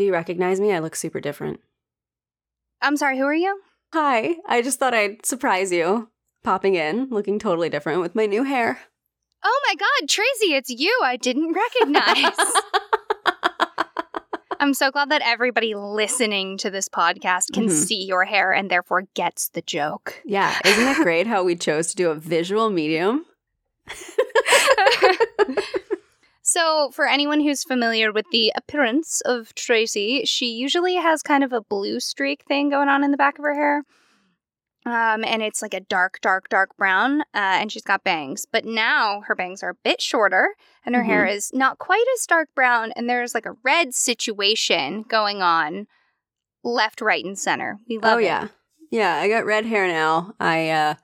do you recognize me? I look super different. I'm sorry, who are you? Hi, I just thought I'd surprise you. Popping in, looking totally different with my new hair. Oh my god, Tracy, it's you. I didn't recognize. I'm so glad that everybody listening to this podcast can Mhm. see your hair and therefore gets the joke. Yeah, isn't it great how we chose to do a visual medium? so, for anyone who's familiar with the appearance of Tracy, she usually has kind of a blue streak thing going on in the back of her hair. Um, and it's like a dark, dark, dark brown, uh, and she's got bangs. But now her bangs are a bit shorter, and her hair is not quite as dark brown, and there's like a red situation going on left, right, and center. We love it. oh it. yeah. Yeah, I got red hair now. I uh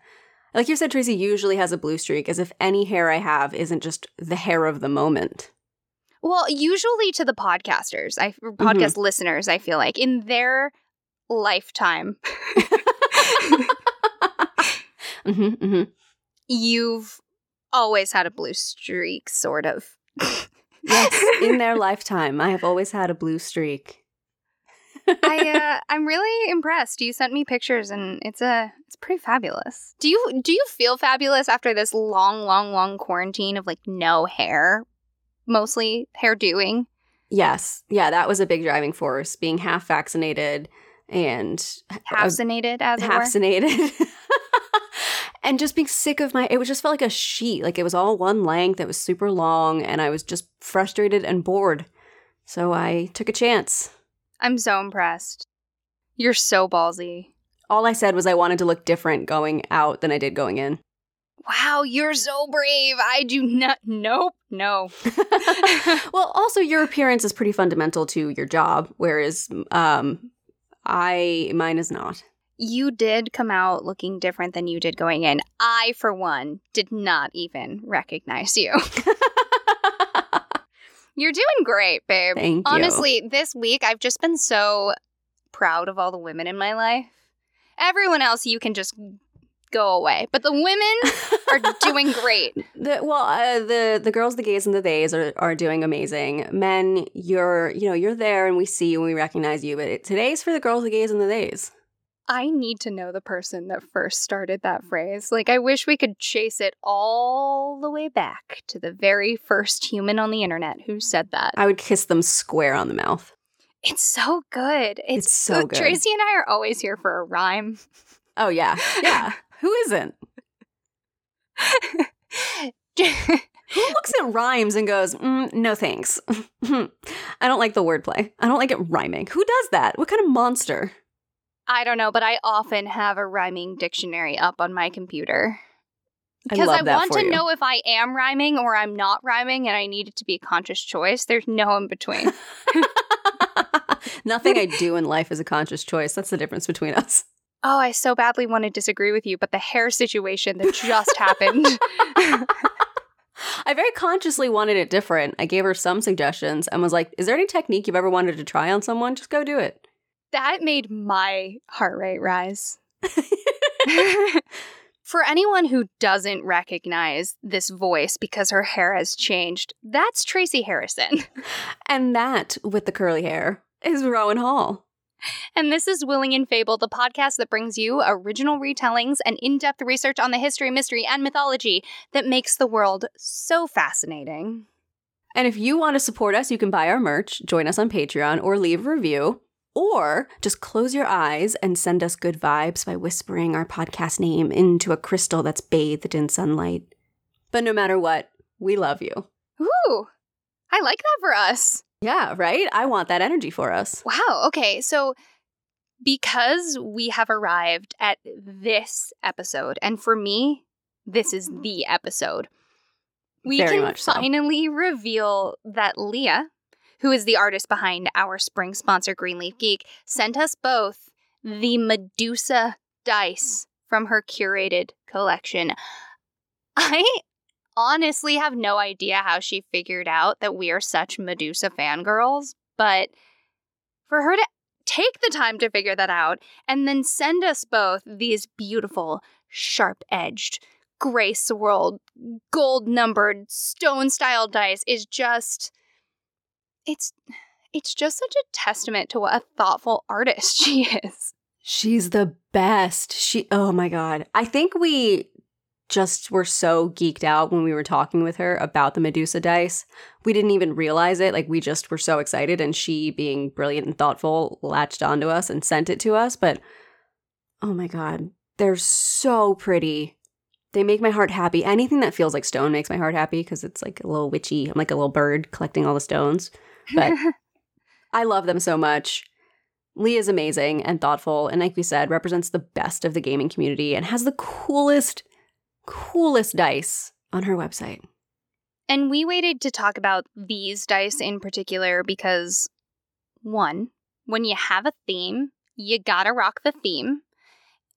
like you said Tracy usually has a blue streak as if any hair I have isn't just the hair of the moment. Well, usually to the podcasters, I or podcast listeners, I feel like in their lifetime, Mhm. Mhm. you've always had a blue streak, sort of. Yes, in their lifetime I have always had a blue streak. I uh, I'm really impressed. You sent me pictures, and it's a it's pretty fabulous. Do you do you feel fabulous after this long, long, long quarantine of like no hair, mostly hair doing? Yes. Yeah, that was a big driving force being half vaccinated and Half-cinated, as it vaccinated. and just being sick of my it was just felt like a sheet. Like it was all one length, it was super long, and I was just frustrated and bored. So I took a chance. I'm so impressed. You're so ballsy. All I said was I wanted to look different going out than I did going in. Wow, you're so brave. I do not. Nope. No. well, also your appearance is pretty fundamental to your job, whereas um I mine is not. You did come out looking different than you did going in. I, for one, did not even recognize you. You're doing great, babe. Thank you. Honestly, this week I've just been so proud of all the women in my life. Everyone else, you can just go away. But the women are doing great. The, well, uh, the the girls, the gays, and the theys are, are doing amazing. Men, you're you know you're there, and we see you and we recognize you. But it, today's for the girls, the gays, and the theys. I need to know the person that first started that phrase. Like, I wish we could chase it all the way back to the very first human on the internet who said that. I would kiss them square on the mouth. It's so good. It's, It's so good. Tracy and I are always here for a rhyme. Oh yeah, yeah. Who isn't? Who looks at rhymes and goes, mm, "No thanks. I don't like the wordplay. I don't like it rhyming." Who does that? What kind of monster? I don't know, but I often have a rhyming dictionary up on my computer. I Because I, that want to you. know if I am rhyming or I'm not rhyming, and I need it to be a conscious choice. There's no in between. Nothing I do in life is a conscious choice. That's the difference between us. oh, I so badly want to disagree with you, but the hair situation that just happened. I very consciously wanted it different. I gave her some suggestions and was like, "Is there any technique you've ever wanted to try on someone? Just go do it." That made my heart rate rise. For anyone who doesn't recognize this voice because her hair has changed, that's Tracy Harrison. And that, with the curly hair, is Rowan Hall. And this is Willing and Fable, the podcast that brings you original retellings and in depth research on the history, mystery, and mythology that makes the world so fascinating. And if you want to support us, you can buy our merch, join us on Patreon, or leave a review. Or just close your eyes and send us good vibes by whispering our podcast name into a crystal that's bathed in sunlight. But no matter what, we love you. Ooh, I like that for us. Yeah, right? I want that energy for us. Wow. Okay. So, because we have arrived at this episode, and for me, this is the episode, we Very can so. finally reveal that Leah, who is the artist behind our spring sponsor, Greenleaf Geek, sent us both the Medusa dice from her curated collection. I honestly have no idea how she figured out that we are such Medusa fangirls, but for her to take the time to figure that out and then send us both these beautiful, sharp edged, gray swirled, gold numbered, stone style dice is just. It's. it's just such a testament to what a thoughtful artist she is. She's the best. She oh my god. I think we just were so geeked out when we were talking with her about the Medusa dice. We didn't even realize it. Like we just were so excited and she being brilliant and thoughtful latched onto us and sent it to us, but oh my god, they're so pretty. They make my heart happy. Anything that feels like stone makes my heart happy because it's like a little witchy. I'm like a little bird collecting all the stones. But I love them so much. Lee is amazing and thoughtful, and like we said, represents the best of the gaming community and has the coolest, coolest dice on her website. And we waited to talk about these dice in particular because, one, when you have a theme, you gotta rock the theme.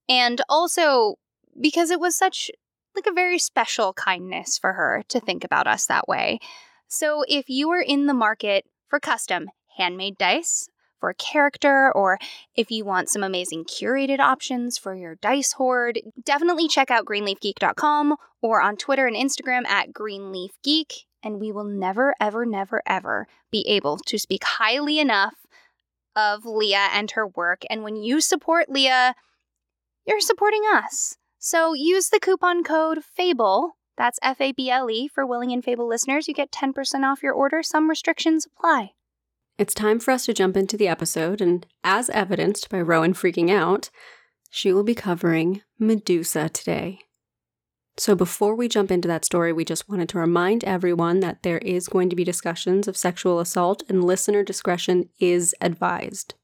And also because it was such like a very special kindness for her to think about us that way. So if you are in the market for custom handmade dice, for a character, or if you want some amazing curated options for your dice hoard, definitely check out greenleafgeek.com or on Twitter and Instagram at greenleafgeek. And we will never, ever, never, ever be able to speak highly enough of Leah and her work. And when you support Leah, you're supporting us. So use the coupon code FABLE. That's F A B L E for Willing and Fable listeners. You get 10% off your order. Some restrictions apply. It's time for us to jump into the episode, and as evidenced by Rowan freaking out, she will be covering Medusa today. So, before we jump into that story, we just wanted to remind everyone that there is going to be discussions of sexual assault, and listener discretion is advised.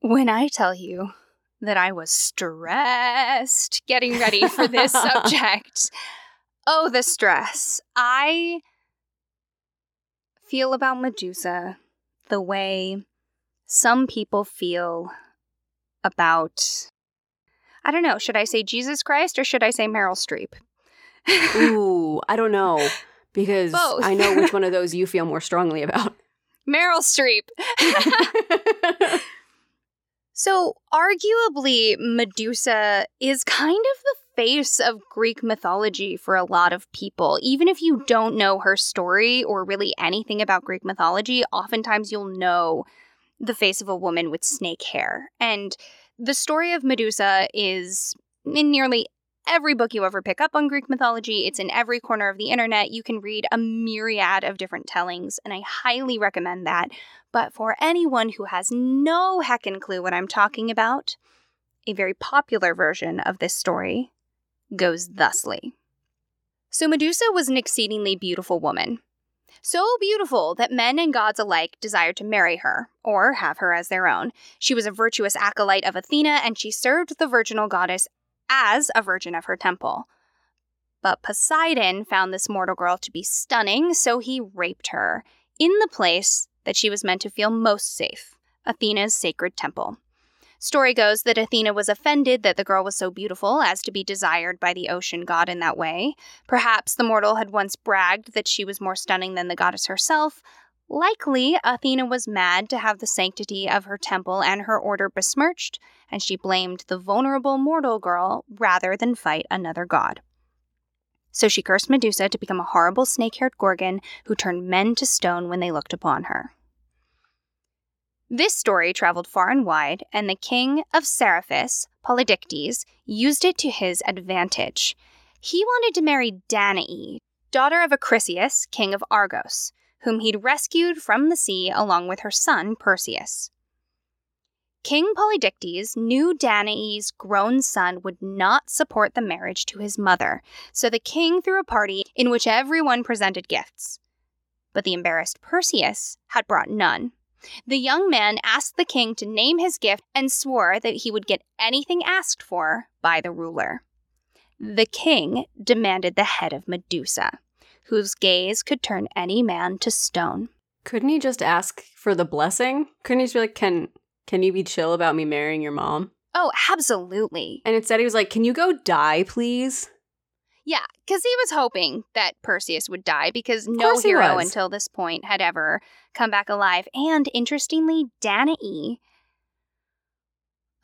When I tell you that I was stressed getting ready for this subject, oh, the stress. I feel about Medusa the way some people feel about I don't know, should I say Jesus Christ or should I say Meryl Streep? Ooh, I don't know because Both. I know which one of those you feel more strongly about. Meryl Streep. so, arguably, Medusa is kind of the face of Greek mythology for a lot of people. Even if you don't know her story or really anything about Greek mythology, oftentimes you'll know the face of a woman with snake hair. And the story of Medusa is in nearly every book you ever pick up on Greek mythology. It's in every corner of the internet. You can read a myriad of different tellings, and I highly recommend that. But for anyone who has no heckin' clue what I'm talking about, a very popular version of this story goes thusly. So Medusa was an exceedingly beautiful woman. So beautiful that men and gods alike desired to marry her, or have her as their own. She was a virtuous acolyte of Athena, and she served the virginal goddess as a virgin of her temple. But Poseidon found this mortal girl to be stunning, so he raped her in the place that she was meant to feel most safe Athena's sacred temple. Story goes that Athena was offended that the girl was so beautiful as to be desired by the ocean god in that way. Perhaps the mortal had once bragged that she was more stunning than the goddess herself. Likely, Athena was mad to have the sanctity of her temple and her order besmirched, and she blamed the vulnerable mortal girl rather than fight another god. So she cursed Medusa to become a horrible snake haired Gorgon who turned men to stone when they looked upon her. This story traveled far and wide, and the king of Seriphus, Polydectes, used it to his advantage. He wanted to marry Danae, daughter of Acrisius, king of Argos, whom he'd rescued from the sea along with her son Perseus. King Polydectes knew Danae's grown son would not support the marriage to his mother, so the king threw a party in which everyone presented gifts. But the embarrassed Perseus had brought none. The young man asked the king to name his gift and swore that he would get anything asked for by the ruler. The king demanded the head of Medusa, whose gaze could turn any man to stone. Couldn't he just ask for the blessing? Couldn't he just be like, "Can can you be chill about me marrying your mom?" Oh, absolutely. And instead, he was like, "Can you go die, please?" Yeah, because he was hoping that Perseus would die because no hero until this point had ever come back alive. And interestingly, Danae,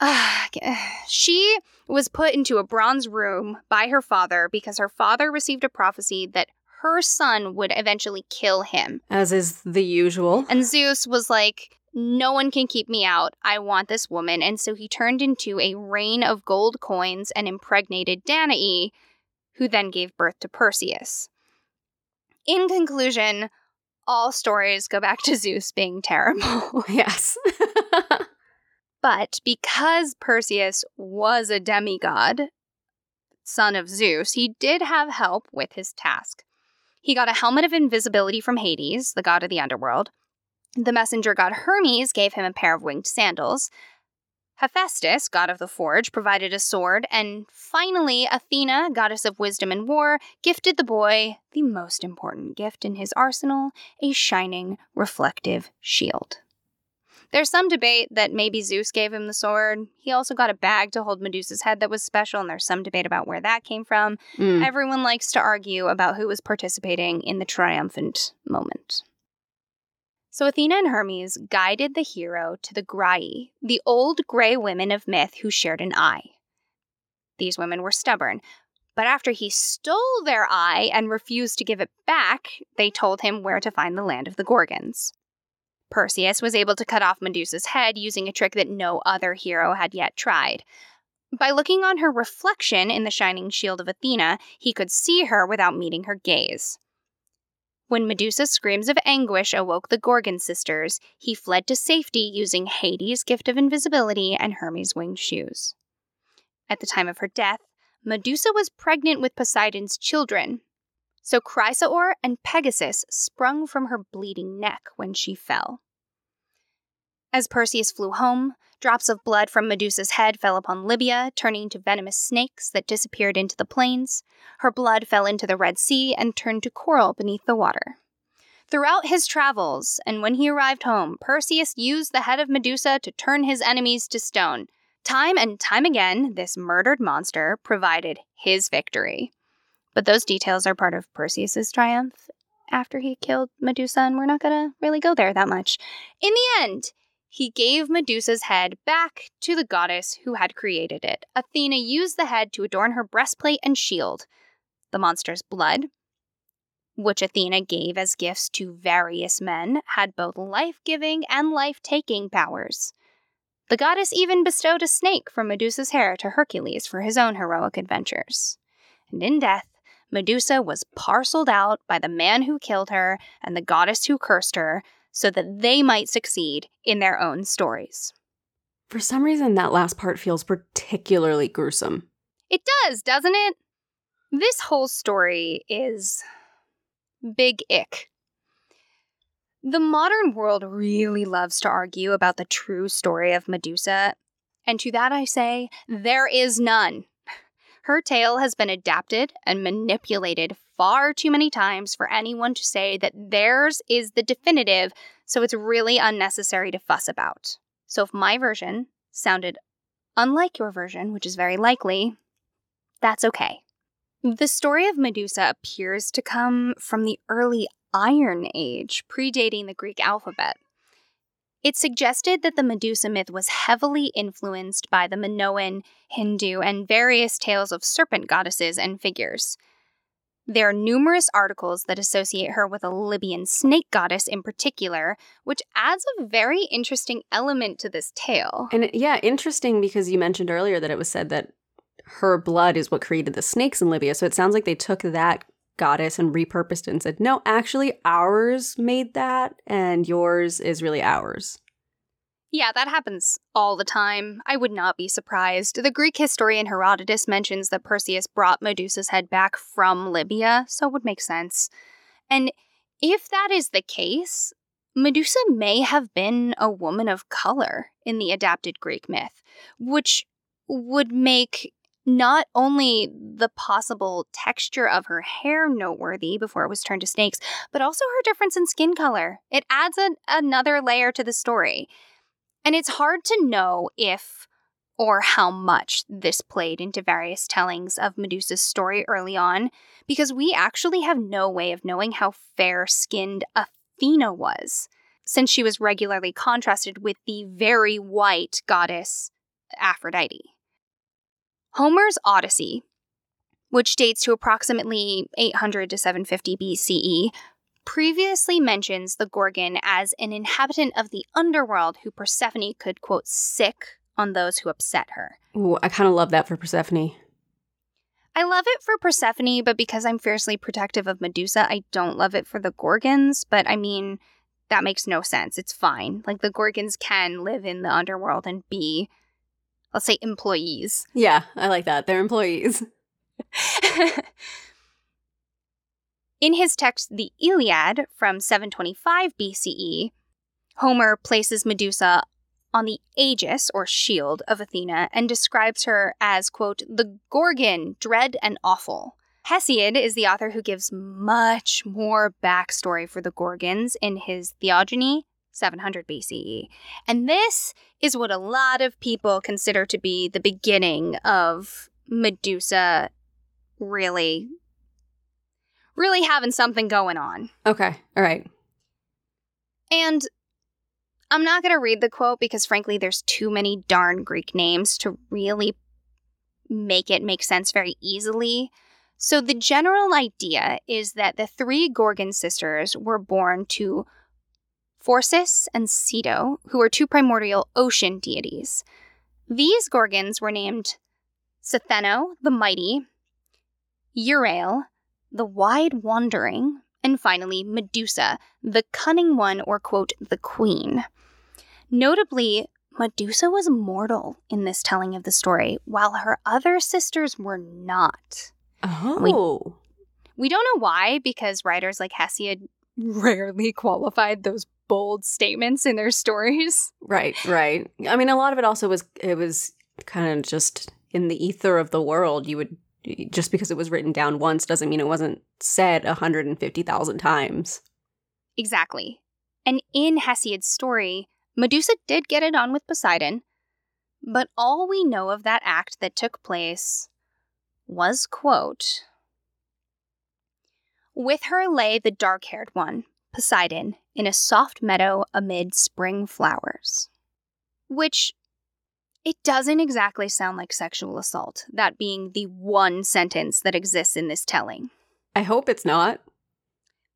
ah, she was put into a bronze room by her father because her father received a prophecy that her son would eventually kill him. As is the usual. And Zeus was like, no one can keep me out. I want this woman. And so he turned into a rain of gold coins and impregnated Danae, who then gave birth to Perseus. In conclusion, all stories go back to Zeus being terrible. yes. but because Perseus was a demigod, son of Zeus, he did have help with his task. He got a helmet of invisibility from Hades, the god of the underworld. The messenger god Hermes gave him a pair of winged sandals. Hephaestus, god of the forge, provided a sword, and finally, Athena, goddess of wisdom and war, gifted the boy the most important gift in his arsenal a shining, reflective shield. There's some debate that maybe Zeus gave him the sword. He also got a bag to hold Medusa's head that was special, and there's some debate about where that came from. Mm. Everyone likes to argue about who was participating in the triumphant moment. So Athena and Hermes guided the hero to the Graeae, the old gray women of myth who shared an eye. These women were stubborn, but after he stole their eye and refused to give it back, they told him where to find the land of the Gorgons. Perseus was able to cut off Medusa's head using a trick that no other hero had yet tried. By looking on her reflection in the shining shield of Athena, he could see her without meeting her gaze. When Medusa's screams of anguish awoke the Gorgon sisters, he fled to safety using Hades' gift of invisibility and Hermes' winged shoes. At the time of her death, Medusa was pregnant with Poseidon's children, so Chrysaor and Pegasus sprung from her bleeding neck when she fell. As Perseus flew home, drops of blood from Medusa's head fell upon Libya, turning to venomous snakes that disappeared into the plains. Her blood fell into the Red Sea and turned to coral beneath the water. Throughout his travels, and when he arrived home, Perseus used the head of Medusa to turn his enemies to stone. Time and time again, this murdered monster provided his victory. But those details are part of Perseus's triumph after he killed Medusa, and we're not gonna really go there that much. In the end, he gave Medusa's head back to the goddess who had created it. Athena used the head to adorn her breastplate and shield. The monster's blood, which Athena gave as gifts to various men, had both life giving and life taking powers. The goddess even bestowed a snake from Medusa's hair to Hercules for his own heroic adventures. And in death, Medusa was parceled out by the man who killed her and the goddess who cursed her so that they might succeed in their own stories. For some reason, that last part feels particularly gruesome. It does, doesn't it? This whole story is big ick. The modern world really loves to argue about the true story of Medusa, and to that I say, there is none. Her tale has been adapted and manipulated far too many times for anyone to say that theirs is the definitive, so it's really unnecessary to fuss about. So if my version sounded unlike your version, which is very likely, that's okay. The story of Medusa appears to come from the early Iron Age, predating the Greek alphabet. It suggested that the Medusa myth was heavily influenced by the Minoan, Hindu, and various tales of serpent goddesses and figures. There are numerous articles that associate her with a Libyan snake goddess in particular, which adds a very interesting element to this tale. And yeah, interesting because you mentioned earlier that it was said that her blood is what created the snakes in Libya. So it sounds like they took that goddess and repurposed it and said, no, actually, ours made that, and yours is really ours. Yeah, that happens all the time. I would not be surprised. The Greek historian Herodotus mentions that Perseus brought Medusa's head back from Libya, so it would make sense. And if that is the case, Medusa may have been a woman of color in the adapted Greek myth, which would make not only the possible texture of her hair noteworthy before it was turned to snakes, but also her difference in skin color. It adds a, another layer to the story. And it's hard to know if or how much this played into various tellings of Medusa's story early on, because we actually have no way of knowing how fair skinned Athena was, since she was regularly contrasted with the very white goddess Aphrodite. Homer's Odyssey, which dates to approximately 800 to 750 BCE, previously mentions the Gorgon as an inhabitant of the underworld who Persephone could, quote, sick on those who upset her. Ooh, I kind of love that for Persephone. I love it for Persephone, but because I'm fiercely protective of Medusa, I don't love it for the Gorgons. But I mean, that makes no sense. It's fine. Like the Gorgons can live in the underworld and be, let's say, employees. Yeah, I like that. They're employees. in his text, the Iliad from 725 BCE, Homer places Medusa on the aegis or shield of Athena and describes her as, quote, the Gorgon, dread and awful. Hesiod is the author who gives much more backstory for the Gorgons in his Theogony, 700 BCE. And this is what a lot of people consider to be the beginning of Medusa really, really having something going on. Okay, all right. And I'm not going to read the quote because, frankly, there's too many darn Greek names to really make it make sense very easily. So, the general idea is that the three Gorgon sisters were born to Phorcys and Ceto, who are two primordial ocean deities. These Gorgons were named Stheno, the mighty, Euryale, the wide wandering, and finally Medusa, the cunning one, or quote, the queen. Notably, Medusa was mortal in this telling of the story, while her other sisters were not. Oh. We, we don't know why, because writers like Hesiod rarely qualified those bold statements in their stories. Right, right. I mean, a lot of it also was, it was kind of just in the ether of the world. You would, just because it was written down once doesn't mean it wasn't said 150,000 times. Exactly. And in Hesiod's story, Medusa did get it on with Poseidon, but all we know of that act that took place was, quote, With her lay the dark haired one, Poseidon, in a soft meadow amid spring flowers. Which, it doesn't exactly sound like sexual assault, that being the one sentence that exists in this telling. I hope it's not.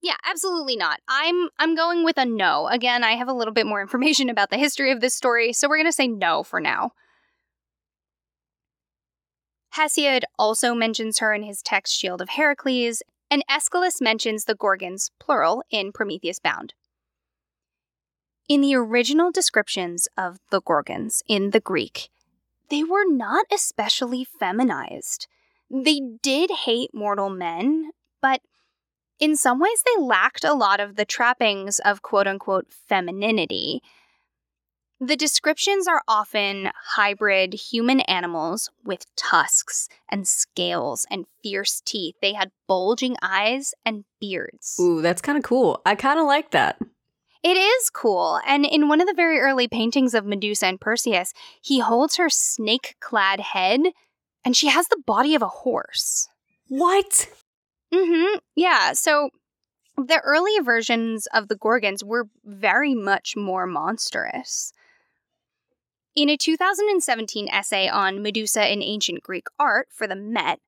Yeah, absolutely not. I'm I'm going with a no. Again, I have a little bit more information about the history of this story, so we're going to say no for now. Hesiod also mentions her in his text Shield of Heracles, and Aeschylus mentions the Gorgons, plural, in Prometheus Bound. In the original descriptions of the Gorgons in the Greek, they were not especially feminized. They did hate mortal men, but in some ways, they lacked a lot of the trappings of quote unquote femininity. The descriptions are often hybrid human animals with tusks and scales and fierce teeth. They had bulging eyes and beards. Ooh, that's kind of cool. I kind of like that. It is cool. And in one of the very early paintings of Medusa and Perseus, he holds her snake clad head and she has the body of a horse. What? Mm-hmm. Yeah. So the early versions of the Gorgons were very much more monstrous. In a 2017 essay on Medusa in ancient Greek art for the Met,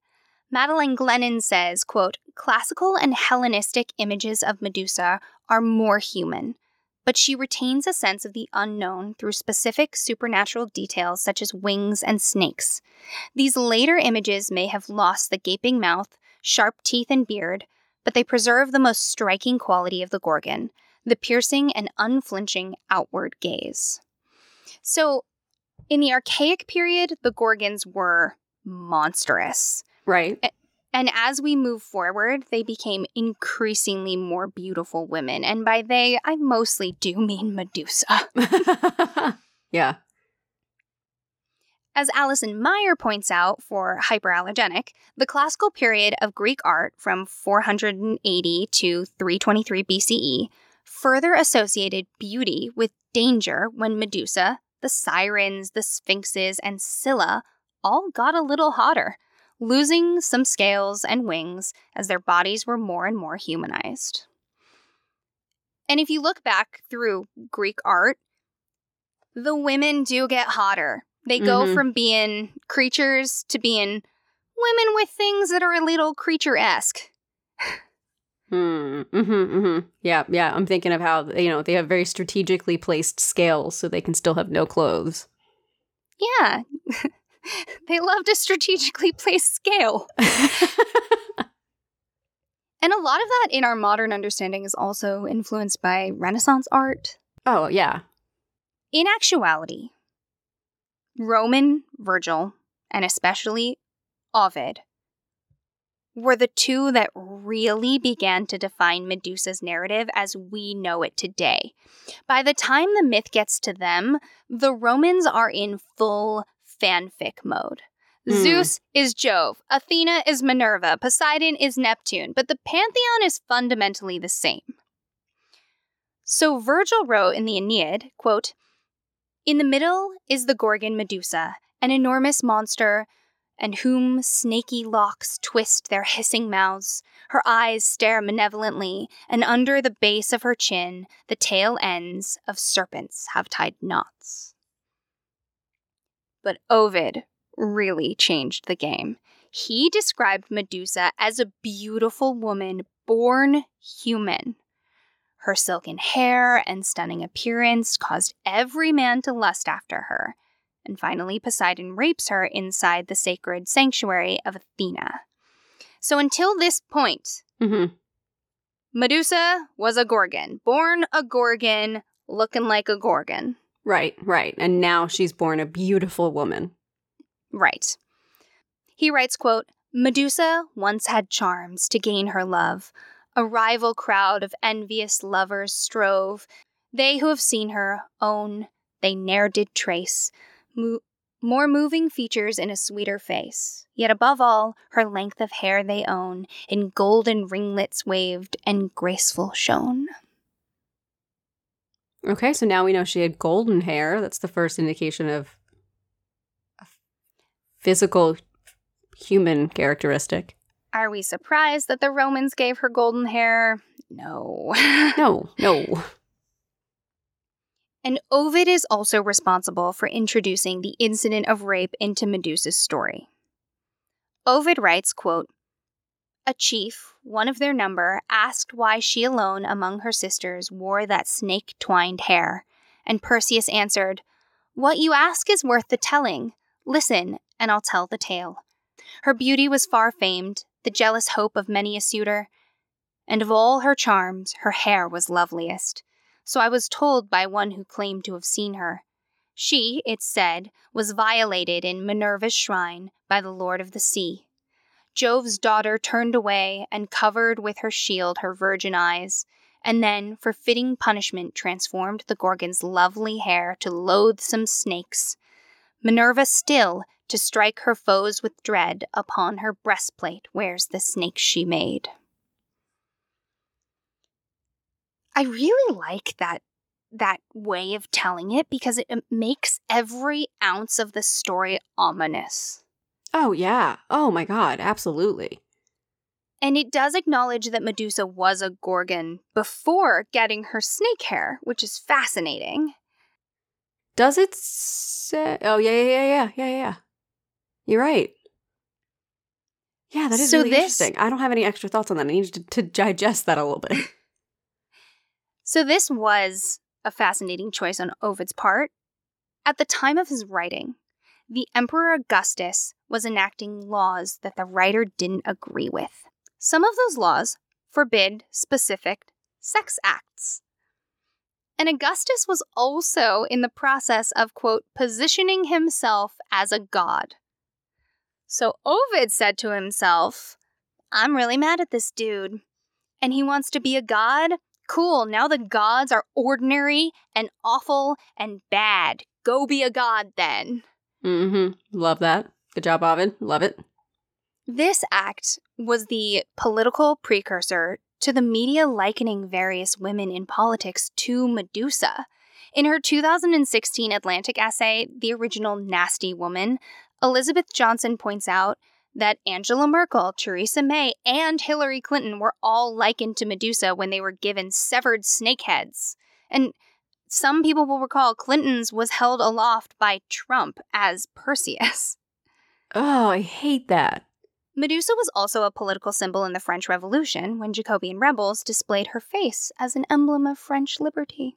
Madeline Glennon says, quote, classical and Hellenistic images of Medusa are more human, but she retains a sense of the unknown through specific supernatural details such as wings and snakes. These later images may have lost the gaping mouth, sharp teeth and beard, but they preserve the most striking quality of the Gorgon the piercing and unflinching outward gaze. So, in the Archaic period, the Gorgons were monstrous. Right. And as we move forward, they became increasingly more beautiful women. And by they, I mostly do mean Medusa. yeah. As Allison Meier points out for Hyperallergenic, the classical period of Greek art from 480 to 323 BCE further associated beauty with danger when Medusa, the sirens, the sphinxes, and Scylla all got a little hotter, losing some scales and wings as their bodies were more and more humanized. And if you look back through Greek art, the women do get hotter they go Mhm. from being creatures to being women with things that are a little creature esque. Hmm. Mm-hmm, mm-hmm. Yeah, yeah. I'm thinking of how you know they have very strategically placed scales so they can still have no clothes. Yeah, they love to strategically placed scale. and a lot of that in our modern understanding is also influenced by Renaissance art. Oh yeah. In actuality, Roman Virgil and especially Ovid were the two that really began to define Medusa's narrative as we know it today. By the time the myth gets to them, the Romans are in full fanfic mode. Mm. Zeus is Jove, Athena is Minerva, Poseidon is Neptune, but the pantheon is fundamentally the same. So Virgil wrote in the Aeneid, quote, In the middle is the Gorgon Medusa, an enormous monster and whom snaky locks twist their hissing mouths. Her eyes stare malevolently, and under the base of her chin, the tail ends of serpents have tied knots. But Ovid really changed the game. He described Medusa as a beautiful woman born human. Her silken hair and stunning appearance caused every man to lust after her, and finally, Poseidon rapes her inside the sacred sanctuary of Athena. So until this point, mm-hmm. Medusa was a Gorgon, born a Gorgon, looking like a Gorgon. Right, right. And now she's born a beautiful woman. Right. He writes, quote, Medusa once had charms to gain her love. A rival crowd of envious lovers strove. They who have seen her own they ne'er did trace mo- more moving features in a sweeter face. Yet above all, her length of hair they own, in golden ringlets waved and graceful shone. Okay, so now we know she had golden hair. That's the first indication of a physical human characteristic. Are we surprised that the Romans gave her golden hair? No. no, no. And Ovid is also responsible for introducing the incident of rape into Medusa's story. Ovid writes, quote, A chief, one of their number, asked why she alone among her sisters wore that snake twined hair, and Perseus answered, What you ask is worth the telling. Listen, and I'll tell the tale. Her beauty was far famed, the jealous hope of many a suitor, and of all her charms, her hair was loveliest so I was told by one who claimed to have seen her. She, it said, was violated in Minerva's shrine by the Lord of the Sea. Jove's daughter turned away and covered with her shield her virgin eyes, and then, for fitting punishment, transformed the Gorgon's lovely hair to loathsome snakes. Minerva still, to strike her foes with dread, upon her breastplate wears the snakes she made. I really like that that way of telling it because it, makes every ounce of the story ominous. Oh yeah. Oh my god, absolutely. And it does acknowledge that Medusa was a Gorgon before getting her snake hair, which is fascinating. Does it say? Oh yeah, yeah, yeah, yeah, yeah, yeah. You're right. Yeah, that is so really this... interesting. I don't have any extra thoughts on that. I need to, to digest that a little bit. So, this was a fascinating choice on Ovid's part. At the time of his writing, the Emperor Augustus was enacting laws that the writer didn't agree with. Some of those laws forbid specific sex acts. And Augustus was also in the process of, quote, positioning himself as a god. So Ovid said to himself, I'm really mad at this dude. And he wants to be a god Cool, now the gods are ordinary and awful and bad. Go be a god then. Mm hmm. Love that. Good job, Ovid. Love it. This act was the political precursor to the media likening various women in politics to Medusa. In her 2016 Atlantic essay, The Original Nasty Woman, Elizabeth Johnston points out that Angela Merkel, Theresa May, and Hillary Clinton were all likened to Medusa when they were given severed snake heads. And some people will recall Clinton's was held aloft by Trump as Perseus. Oh, I hate that. Medusa was also a political symbol in the French Revolution when Jacobean rebels displayed her face as an emblem of French liberty.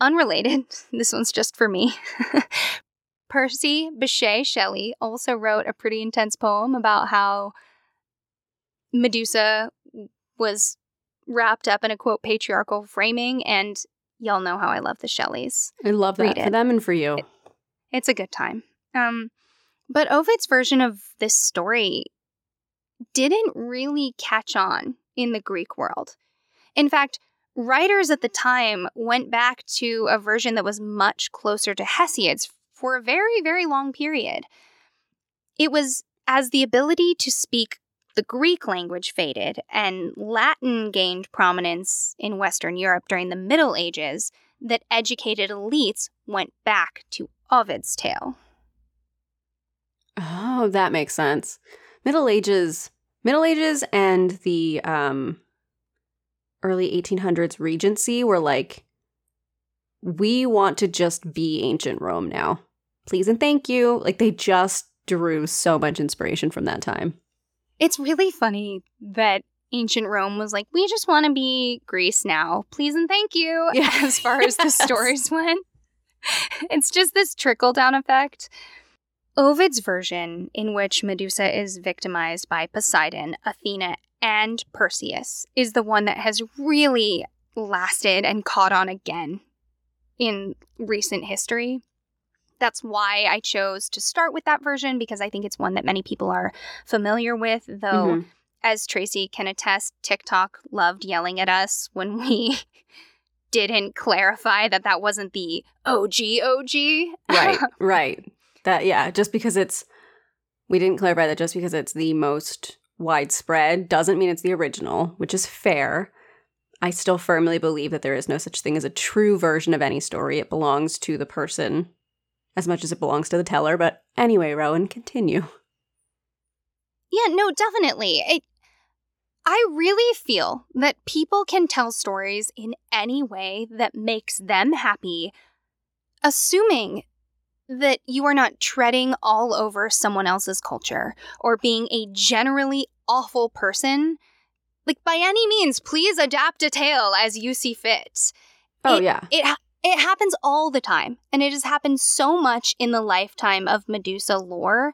Unrelated, this one's just for me. Percy Bysshe Shelley also wrote a pretty intense poem about how Medusa was wrapped up in a quote patriarchal framing, and y'all know how I love the Shelleys. I love that Read for it. them and for you. It- It's a good time. Um, but Ovid's version of this story didn't really catch on in the Greek world. In fact, writers at the time went back to a version that was much closer to Hesiod's for a very, very long period. It was as the ability to speak the Greek language faded and Latin gained prominence in Western Europe during the Middle Ages that educated elites went back to Ovid's tale. Oh, that makes sense. Middle Ages, Middle Ages, and the um, early 1800s Regency were like, we want to just be ancient Rome now. Please and thank you. Like they just drew so much inspiration from that time. It's really funny that ancient Rome was like, we just want to be Greece now. Please and thank you. Yeah. As far as the stories went, it's just this trickle down effect. Ovid's version, in which Medusa is victimized by Poseidon, Athena, and Perseus, is the one that has really lasted and caught on again in recent history. That's why I chose to start with that version because I think it's one that many people are familiar with, though Mhm. as Tracy can attest, TikTok loved yelling at us when we didn't clarify that that wasn't the OG OG. Right, right. That, yeah, just because it's, we didn't clarify that just because it's the most widespread doesn't mean it's the original, which is fair. I still firmly believe that there is no such thing as a true version of any story. It belongs to the person as much as it belongs to the teller. But anyway, Rowan, continue. yeah, no, definitely. It, I really feel that people can tell stories in any way that makes them happy, assuming that you are not treading all over someone else's culture or being a generally awful person. Like, by any means, please adapt a tale as you see fit. Oh, It- yeah. It it happens all the time, and it has happened so much in the lifetime of Medusa lore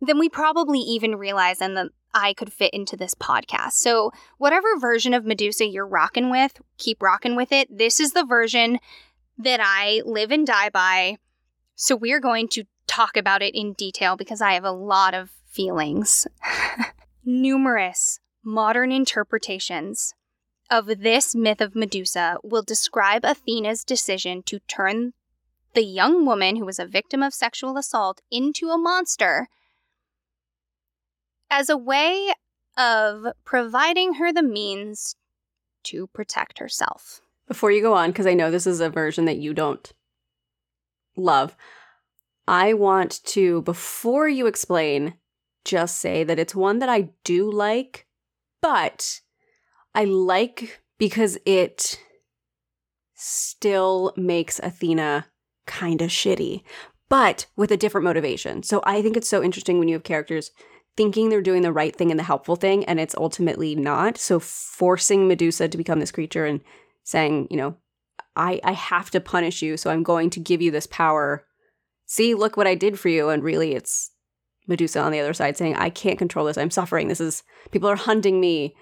than we probably even realize, and that I could fit into this podcast. So, whatever version of Medusa you're rocking with, keep rocking with it. This is the version that I live and die by. So, we're going to talk about it in detail because I have a lot of feelings. Numerous modern interpretations of this myth of Medusa will describe Athena's decision to turn the young woman who was a victim of sexual assault into a monster as a way of providing her the means to protect herself. Before you go on, because I know this is a version that you don't love, I want to, before you explain, just say that it's one that I do like, but I like because it still makes Athena kind of shitty, but with a different motivation. So I think it's so interesting when you have characters thinking they're doing the right thing and the helpful thing, and it's ultimately not. So forcing Medusa to become this creature and saying, you know, I, I have to punish you, so I'm going to give you this power. See, look what I did for you. And really, it's Medusa on the other side saying, I can't control this. I'm suffering. This is, people are hunting me.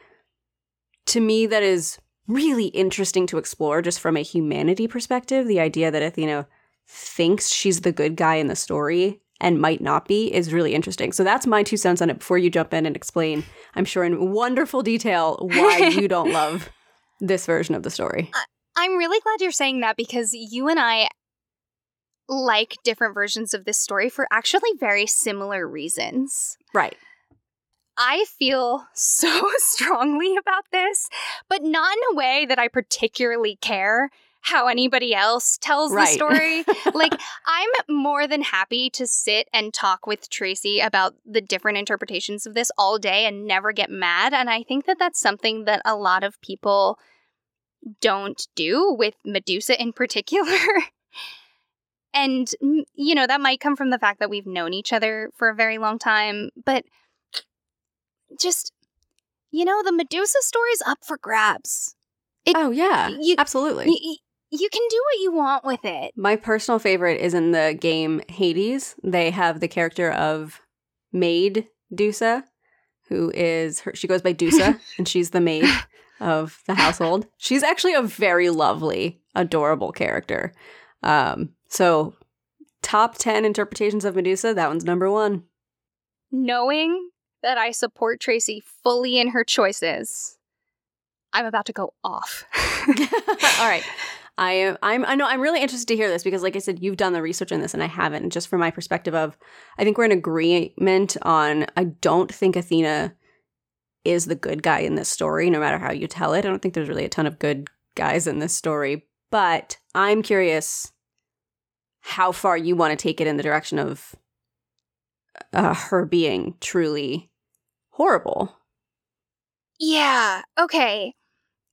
To me, that is really interesting to explore just from a humanity perspective. The idea that Athena thinks she's the good guy in the story and might not be is really interesting. So that's my two cents on it before you jump in and explain, I'm sure in wonderful detail, why you don't love this version of the story. I'm really glad you're saying that because you and I like different versions of this story for actually very similar reasons. Right. I feel so strongly about this, but not in a way that I particularly care how anybody else tells the story. like, I'm more than happy to sit and talk with Tracy about the different interpretations of this all day and never get mad. And I think that that's something that a lot of people don't do with Medusa in particular. And, mm, you know, that might come from the fact that we've known each other for a very long time, but just, you know, the Medusa story's up for grabs. It- oh yeah, you- absolutely. Y- y- you can do what you want with it. My personal favorite is in the game Hades. They have the character of Maid Dusa, who is her, she goes by Dusa, and she's the maid of the household. She's actually a very lovely, adorable character. Um, so top ten interpretations of Medusa, that one's number one. Knowing that I support Tracy fully in her choices, I'm about to go off. All right. I am I'm I know I'm really interested to hear this because like I said you've done the research on this and I haven't just from my perspective of I think we're in agreement on I don't think Athena is the good guy in this story no matter how you tell it. I don't think there's really a ton of good guys in this story, but I'm curious how far you want to take it in the direction of uh, her being truly horrible. Yeah, okay.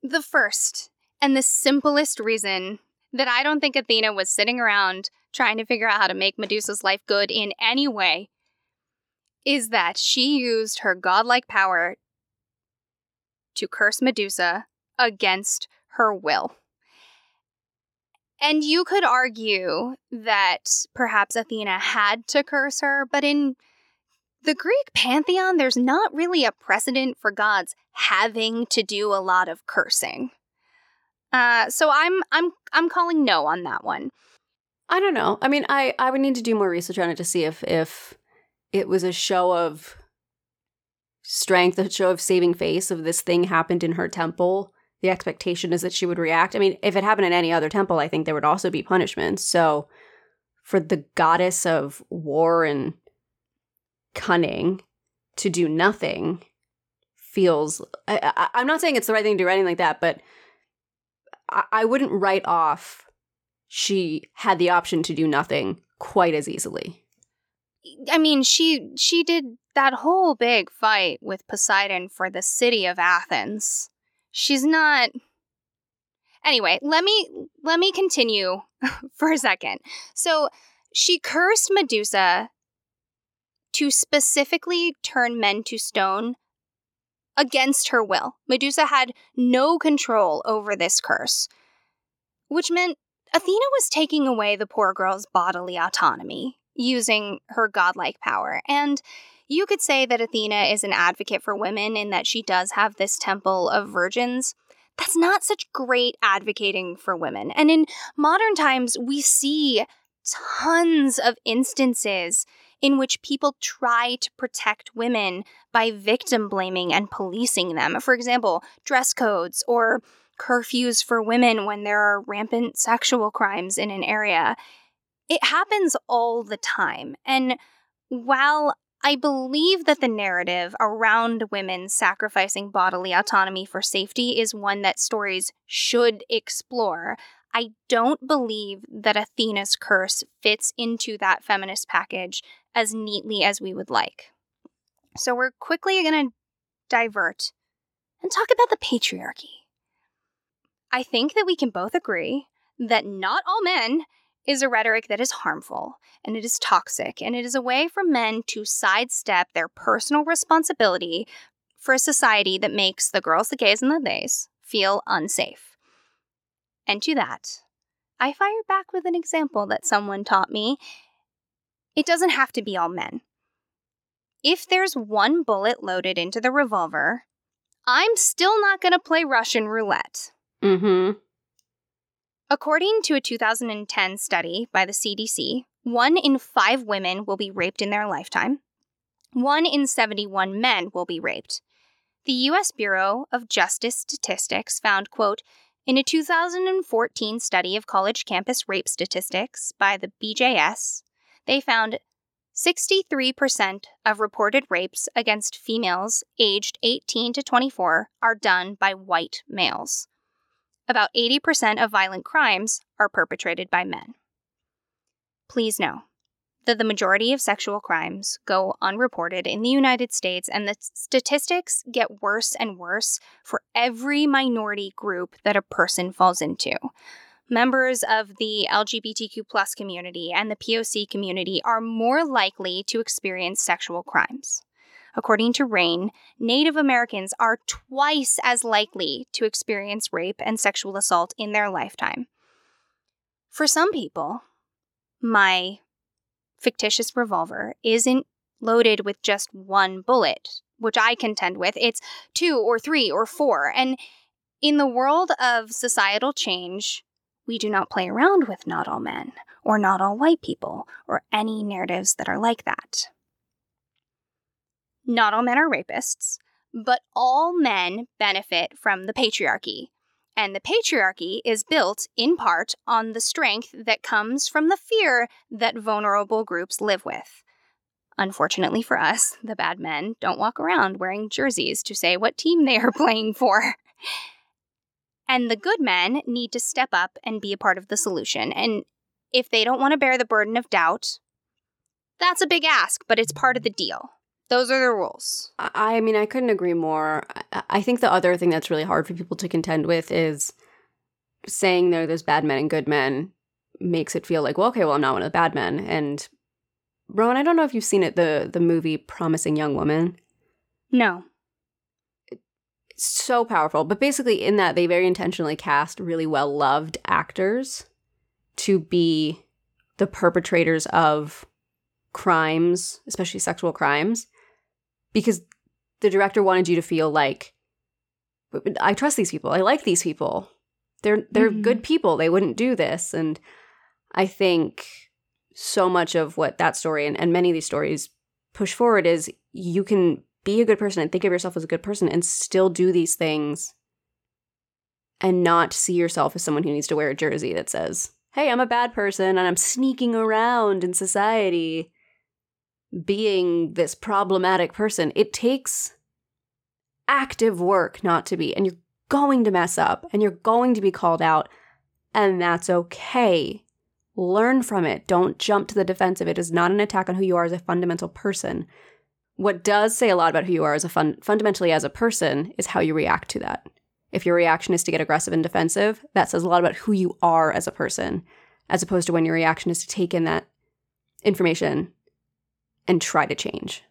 The first and the simplest reason that I don't think Athena was sitting around trying to figure out how to make Medusa's life good in any way is that she used her godlike power to curse Medusa against her will. And you could argue that perhaps Athena had to curse her, but in the Greek pantheon, there's not really a precedent for gods having to do a lot of cursing. Uh, so I'm I'm I'm calling no on that one. I don't know. I mean, I I would need to do more research on it to see if if it was a show of strength, a show of saving face of this thing happened in her temple. The expectation is that she would react. I mean, if it happened in any other temple, I think there would also be punishment. So, for the goddess of war and cunning to do nothing feels. I, I'm not saying it's the right thing to do anything like that, but I, I wouldn't write off she had the option to do nothing quite as easily. I mean, she she did that whole big fight with Poseidon for the city of Athens. She's not Anyway, let me let me continue for a second. So, she cursed Medusa to specifically turn men to stone against her will. Medusa had no control over this curse, which meant Athena was taking away the poor girl's bodily autonomy using her godlike power. And you could say that Athena is an advocate for women in that she does have this temple of virgins. That's not such great advocating for women. And in modern times, we see tons of instances in which people try to protect women by victim blaming and policing them. For example, dress codes or curfews for women when there are rampant sexual crimes in an area. It happens all the time. And while I believe that the narrative around women sacrificing bodily autonomy for safety is one that stories should explore. I don't believe that Athena's curse fits into that feminist package as neatly as we would like. So we're quickly going to divert and talk about the patriarchy. I think that we can both agree that not all men is a rhetoric that is harmful and it is toxic and it is a way for men to sidestep their personal responsibility for a society that makes the girls, the gays, and the theys feel unsafe. And to that, I fire back with an example that someone taught me. It doesn't have to be all men. If there's one bullet loaded into the revolver, I'm still not going to play Russian roulette. Mm-hmm. According to a 2010 study by the CDC, one in five women will be raped in their lifetime. One in 71 men will be raped. The U.S. Bureau of Justice Statistics found, quote, in a 2014 study of college campus rape statistics by the BJS, they found 63% of reported rapes against females aged 18 to 24 are done by white males. About 80% of violent crimes are perpetrated by men. Please know that the majority of sexual crimes go unreported in the United States, and the statistics get worse and worse for every minority group that a person falls into. members of the LGBTQ plus community and the POC community are more likely to experience sexual crimes. According to RAINN, Native Americans are twice as likely to experience rape and sexual assault in their lifetime. For some people, my fictitious revolver isn't loaded with just one bullet, which I contend with. It's two or three or four. And in the world of societal change, we do not play around with not all men, or not all white people, or any narratives that are like that. Not all men are rapists, but all men benefit from the patriarchy. And the patriarchy is built in part on the strength that comes from the fear that vulnerable groups live with. Unfortunately for us, the bad men don't walk around wearing jerseys to say what team they are playing for. And the good men need to step up and be a part of the solution. And if they don't want to bear the burden of doubt, that's a big ask, but it's part of the deal. Those are the rules. I mean, I couldn't agree more. I think the other thing that's really hard for people to contend with is saying there there's bad men and good men makes it feel like, well, okay, well, I'm not one of the bad men. And Rowan, I don't know if you've seen it, the the movie Promising Young Woman. No. It's so powerful. But basically in that they very intentionally cast really well loved actors to be the perpetrators of crimes, especially sexual crimes because the director wanted you to feel like I trust these people. I like these people. They're they're mm-hmm. good people. They wouldn't do this. And I think so much of what that story and, and many of these stories push forward is you can be a good person and think of yourself as a good person and still do these things and not see yourself as someone who needs to wear a jersey that says, Hey, I'm a bad person and I'm sneaking around in society being this problematic person. It takes active work not to be, and you're going to mess up and you're going to be called out, and that's okay. Learn from it. Don't jump to the defensive. It is not an attack on who you are as a fundamental person. What does say a lot about who you are as a fun- fundamentally as a person is how you react to that. If your reaction is to get aggressive and defensive, that says a lot about who you are as a person, as opposed to when your reaction is to take in that information and try to change?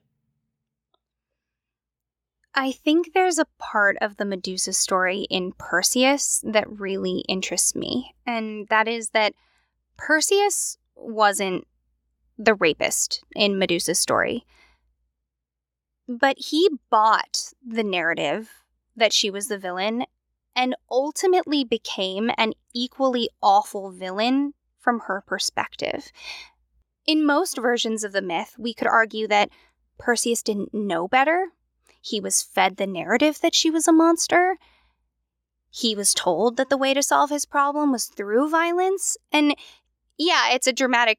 I think there's a part of the Medusa story in Perseus that really interests me, and that is that Perseus wasn't the rapist in Medusa's story, but he bought the narrative that she was the villain and ultimately became an equally awful villain from her perspective. In most versions of the myth, we could argue that Perseus didn't know better. He was fed the narrative that she was a monster. He was told that the way to solve his problem was through violence. And yeah, it's a dramatic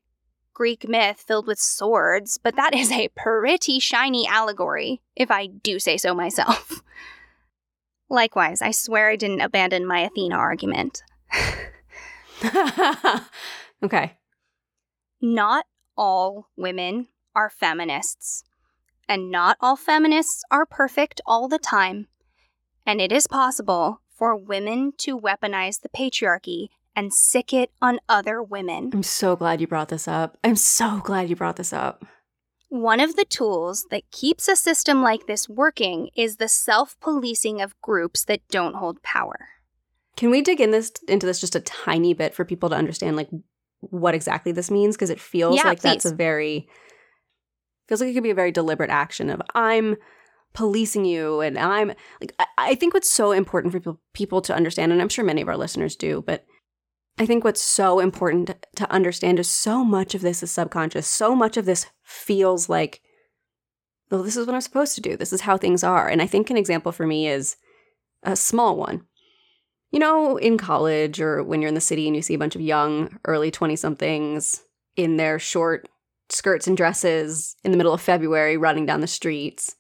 Greek myth filled with swords, but that is a pretty shiny allegory, if I do say so myself. Likewise, I swear I didn't abandon my Athena argument. okay. Not all women are feminists, and not all feminists are perfect all the time. And it is possible for women to weaponize the patriarchy and sic it on other women. I'm so glad you brought this up. I'm so glad you brought this up. One of the tools that keeps a system like this working is the self policing of groups that don't hold power. Can we dig in this into this just a tiny bit for people to understand like what exactly this means because it feels yeah, like please. that's a very feels like it could be a very deliberate action of I'm policing you and I'm like I, I think what's so important for people, people to understand and I'm sure many of our listeners do but I think what's so important to understand is so much of this is subconscious. So much of this feels like well this is what I'm supposed to do. This is how things are. And I think an example for me is a small one you know, in college or when you're in the city and you see a bunch of young, early 20 somethings in their short skirts and dresses in the middle of February running down the streets,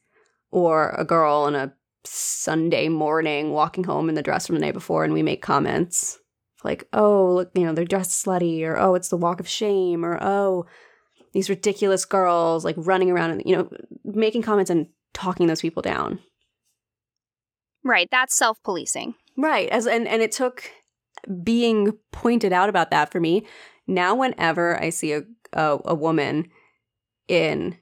or a girl on a Sunday morning walking home in the dress from the night before, and we make comments like, oh, look, you know, they're dressed slutty, or oh, it's the walk of shame, or oh, these ridiculous girls like running around and, you know, making comments and talking those people down. Right. That's self policing. Right. As and, and it took being pointed out about that for me. Now, whenever I see a, a, a woman in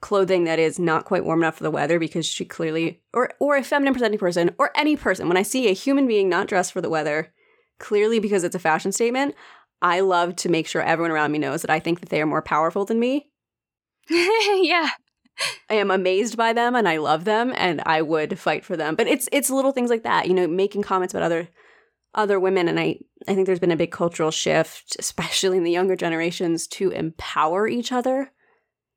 clothing that is not quite warm enough for the weather because she clearly or or a feminine presenting person or any person when i see a human being not dressed for the weather clearly because it's a fashion statement i love to make sure everyone around me knows that i think that they are more powerful than me yeah. I am amazed by them and I love them and I would fight for them. But it's it's little things like that, you know, making comments about other other women and I I think there's been a big cultural shift, especially in the younger generations to empower each other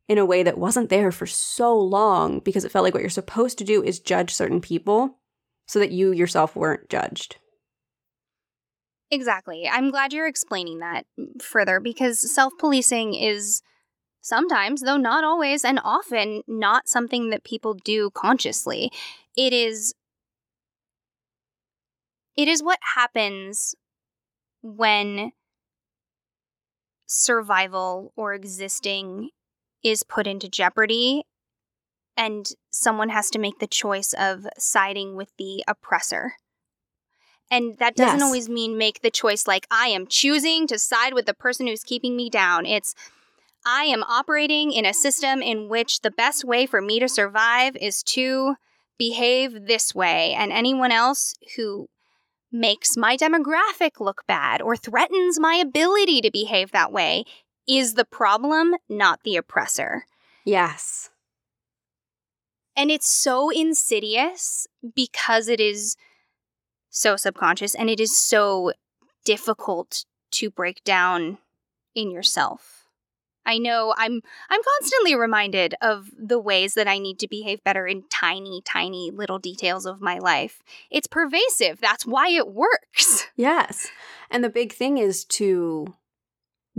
in a way that wasn't there for so long because it felt like what you're supposed to do is judge certain people so that you yourself weren't judged. Exactly. I'm glad you're explaining that further because self policing is sometimes, though not always, and often not something that people do consciously. It is it is what happens when survival or existing is put into jeopardy and someone has to make the choice of siding with the oppressor. And that doesn't Yes. always mean make the choice like I am choosing to side with the person who's keeping me down. It's I am operating in a system in which the best way for me to survive is to behave this way. And anyone else who makes my demographic look bad or threatens my ability to behave that way is the problem, not the oppressor. Yes. And it's so insidious because it is so subconscious and it is so difficult to break down in yourself. I know I'm I'm constantly reminded of the ways that I need to behave better in tiny tiny little details of my life. It's pervasive. That's why it works. Yes. And the big thing is to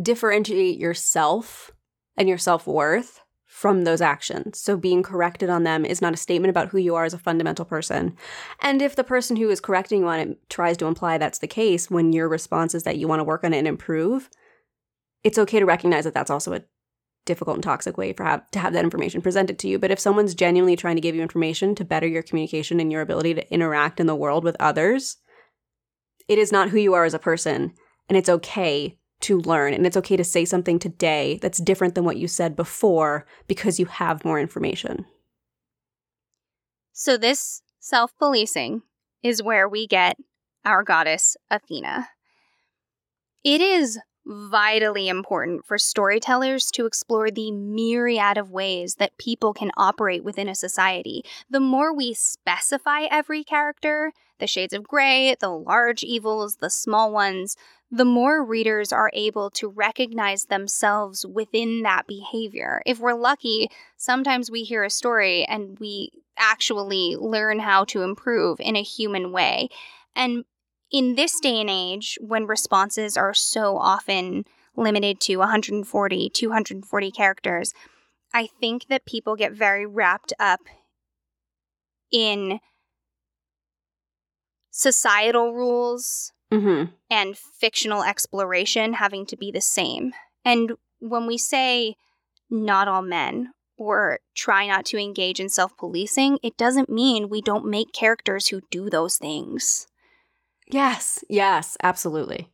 differentiate yourself and your self worth from those actions. So being corrected on them is not a statement about who you are as a fundamental person. And if the person who is correcting you on it tries to imply that's the case when your response is that you want to work on it and improve, it's okay to recognize that that's also a difficult and toxic way for have, to have that information presented to you. But if someone's genuinely trying to give you information to better your communication and your ability to interact in the world with others, it is not who you are as a person. And it's okay to learn. And it's okay to say something today that's different than what you said before because you have more information. So this self-policing is where we get our goddess Athena. It is vitally important for storytellers to explore the myriad of ways that people can operate within a society. The more we specify every character, the shades of gray, the large evils, the small ones, the more readers are able to recognize themselves within that behavior. If we're lucky, sometimes we hear a story and we actually learn how to improve in a human way. And in this day and age, when responses are so often limited to 140, 240 characters, I think that people get very wrapped up in societal rules Mm-hmm. and fictional exploration having to be the same. And when we say not all men or try not to engage in self policing, it doesn't mean we don't make characters who do those things. Yes. Yes. Absolutely.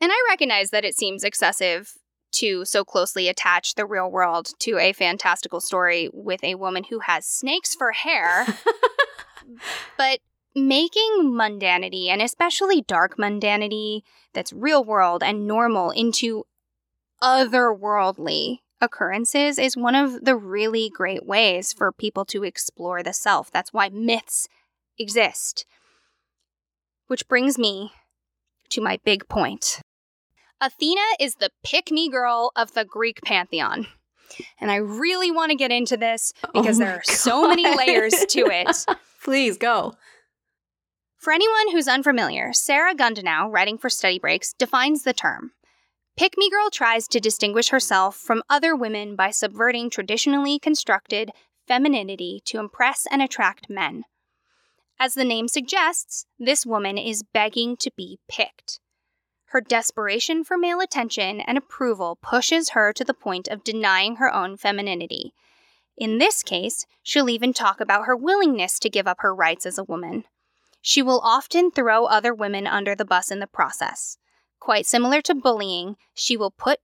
And I recognize that it seems excessive to so closely attach the real world to a fantastical story with a woman who has snakes for hair. but making mundanity, and especially dark mundanity that's real world and normal, into otherworldly occurrences is one of the really great ways for people to explore the self. That's why myths exist. Which brings me to my big point. Athena is the pick me girl of the Greek pantheon. And I really want to get into this oh because Oh there are so many layers to it. Please go. For anyone who's unfamiliar, Sarah Gundenau, writing for Study Breaks, defines the term. Pick Me Girl tries to distinguish herself from other women by subverting traditionally constructed femininity to impress and attract men. As the name suggests, this woman is begging to be picked. Her desperation for male attention and approval pushes her to the point of denying her own femininity. In this case, she'll even talk about her willingness to give up her rights as a woman. She will often throw other women under the bus in the process. Quite similar to bullying, she will put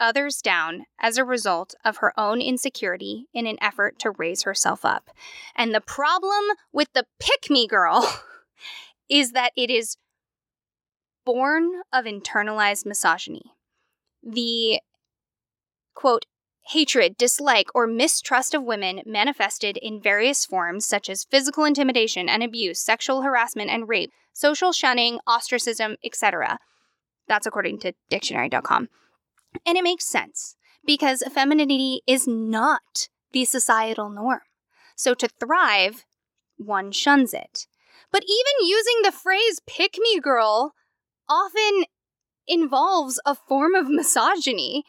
others down as a result of her own insecurity in an effort to raise herself up. And the problem with the pick me girl is that it is born of internalized misogyny. The quote, hatred, dislike, or mistrust of women manifested in various forms such as physical intimidation and abuse, sexual harassment and rape, social shunning, ostracism, etc. That's according to dictionary.com. And it makes sense because femininity is not the societal norm. So to thrive, one shuns it. But even using the phrase pick me girl often involves a form of misogyny.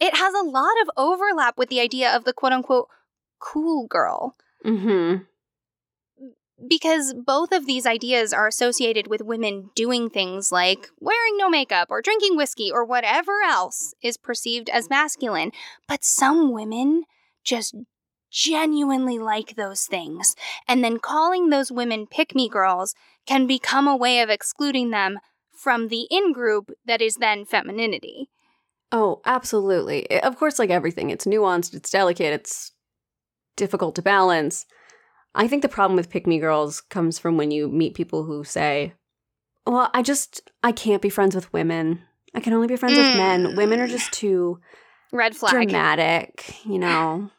It has a lot of overlap with the idea of the quote unquote cool girl. Mm-hmm because both of these ideas are associated with women doing things like wearing no makeup or drinking whiskey or whatever else is perceived as masculine. But some women just genuinely like those things. And then calling those women pick me girls can become a way of excluding them from the in group that is then femininity. Oh, absolutely. Of course, like everything, it's nuanced, it's delicate, it's difficult to balance. I think the problem with pick me girls comes from when you meet people who say, Well, I just, I can't be friends with women. I can only be friends mm. with men. Women are just too red flag dramatic, you know.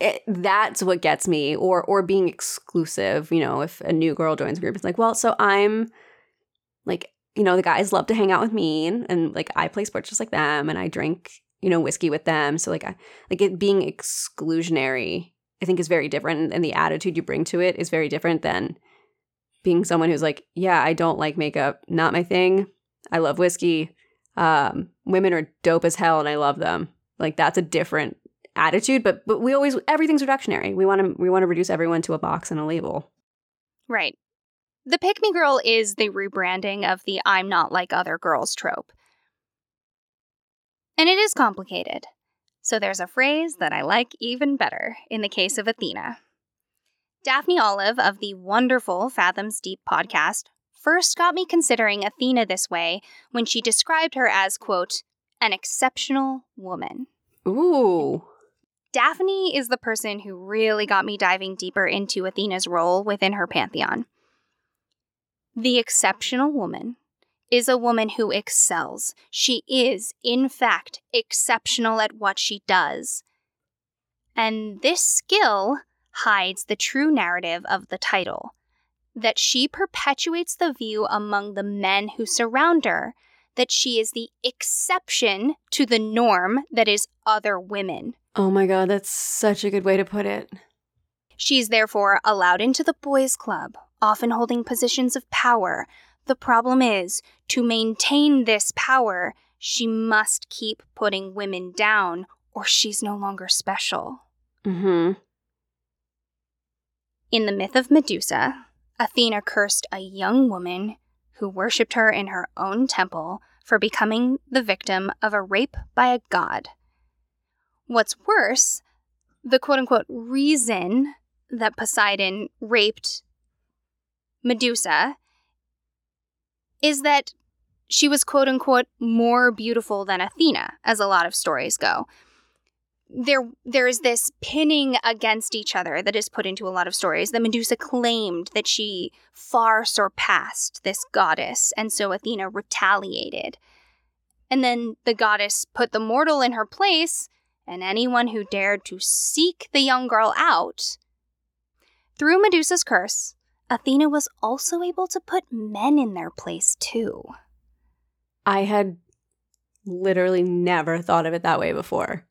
It, that's what gets me or or being exclusive you know if a new girl joins a group it's like well so i'm like you know the guys love to hang out with me and, and like i play sports just like them and i drink you know whiskey with them so like i like it being exclusionary I think is very different and the attitude you bring to it is very different than being someone who's like, yeah, I don't like makeup, not my thing. I love whiskey. Um, women are dope as hell and I love them. Like that's a different attitude, but but we always everything's reductionary. We want to we want to reduce everyone to a box and a label. Right. The pick me girl is the rebranding of the I'm not like other girls trope. And it is complicated. So there's a phrase that I like even better in the case of Athena. Daphne Olive of the wonderful Fathoms Deep podcast first got me considering Athena this way when she described her as, quote, an exceptional woman. Ooh. Daphne is the person who really got me diving deeper into Athena's role within her pantheon. The exceptional woman is a woman who excels. She is, in fact, exceptional at what she does. And this skill hides the true narrative of the title that she perpetuates the view among the men who surround her that she is the exception to the norm that is other women. Oh my god, that's such a good way to put it. She is therefore allowed into the boys' club, often holding positions of power, the problem is, to maintain this power, she must keep putting women down, or she's no longer special. Mm-hmm. In the myth of Medusa, Athena cursed a young woman who worshipped her in her own temple for becoming the victim of a rape by a god. What's worse, the quote unquote reason that Poseidon raped Medusa is that she was quote unquote more beautiful than Athena, as a lot of stories go. There, there is this pinning against each other that is put into a lot of stories. The Medusa claimed that she far surpassed this goddess, and so Athena retaliated. And then the goddess put the mortal in her place, and anyone who dared to seek the young girl out. Through Medusa's curse, Athena was also able to put men in their place too. I had literally never thought of it that way before.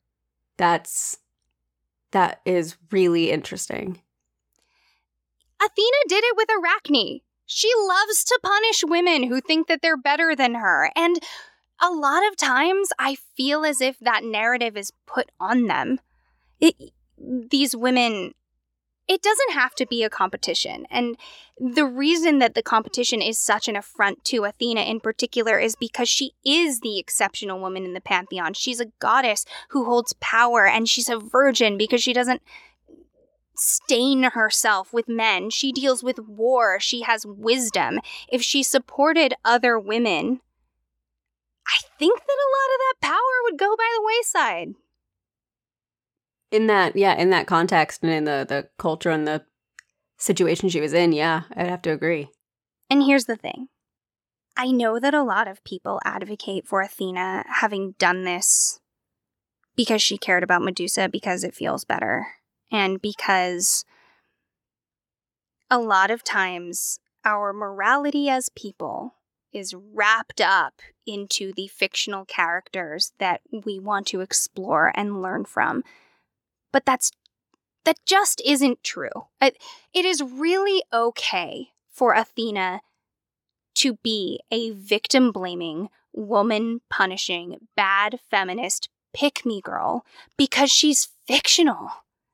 That's that is really interesting. Athena did it with Arachne. She loves to punish women who think that they're better than her. And a lot of times I feel as if that narrative is put on them. It, these women it doesn't have to be a competition. And the reason that the competition is such an affront to Athena in particular is because she is the exceptional woman in the pantheon. She's a goddess who holds power and she's a virgin because she doesn't stain herself with men. She deals with war. She has wisdom. If she supported other women, I think that a lot of that power would go by the wayside. In that, yeah, in that context and in the the culture and the situation she was in, yeah, I'd have to agree. And here's the thing. I know that a lot of people advocate for Athena having done this because she cared about Medusa because it feels better and because a lot of times our morality as people is wrapped up into the fictional characters that we want to explore and learn from. But that's that just isn't true. It, it is really okay for Athena to be a victim blaming, woman punishing, bad feminist pick me girl because she's fictional.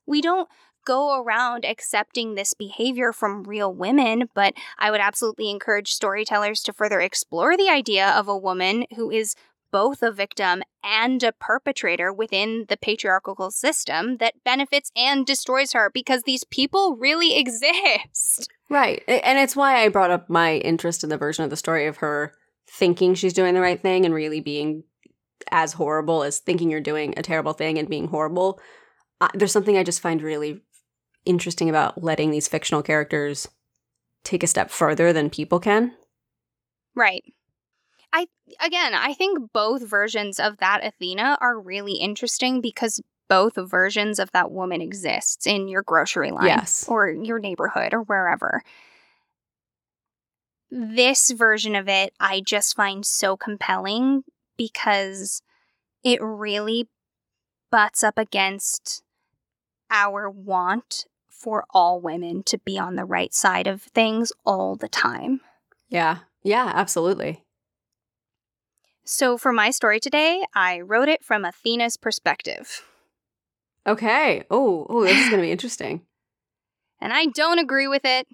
We don't go around accepting this behavior from real women, but I would absolutely encourage storytellers to further explore the idea of a woman who is both a victim and a perpetrator within the patriarchal system that benefits and destroys her because these people really exist. Right. And it's why I brought up my interest in the version of the story of her thinking she's doing the right thing and really being as horrible as thinking you're doing a terrible thing and being horrible. Uh, there's something I just find really interesting about letting these fictional characters take a step further than people can. Right. I again, I think both versions of that Athena are really interesting because both versions of that woman exists in your grocery line yes. or your neighborhood or wherever. This version of it I just find so compelling because it really butts up against our want for all women to be on the right side of things all the time. Yeah. Yeah, absolutely. So, for my story today, I wrote it from Athena's perspective. Okay. Oh, oh, this is going to be interesting. and I don't agree with it.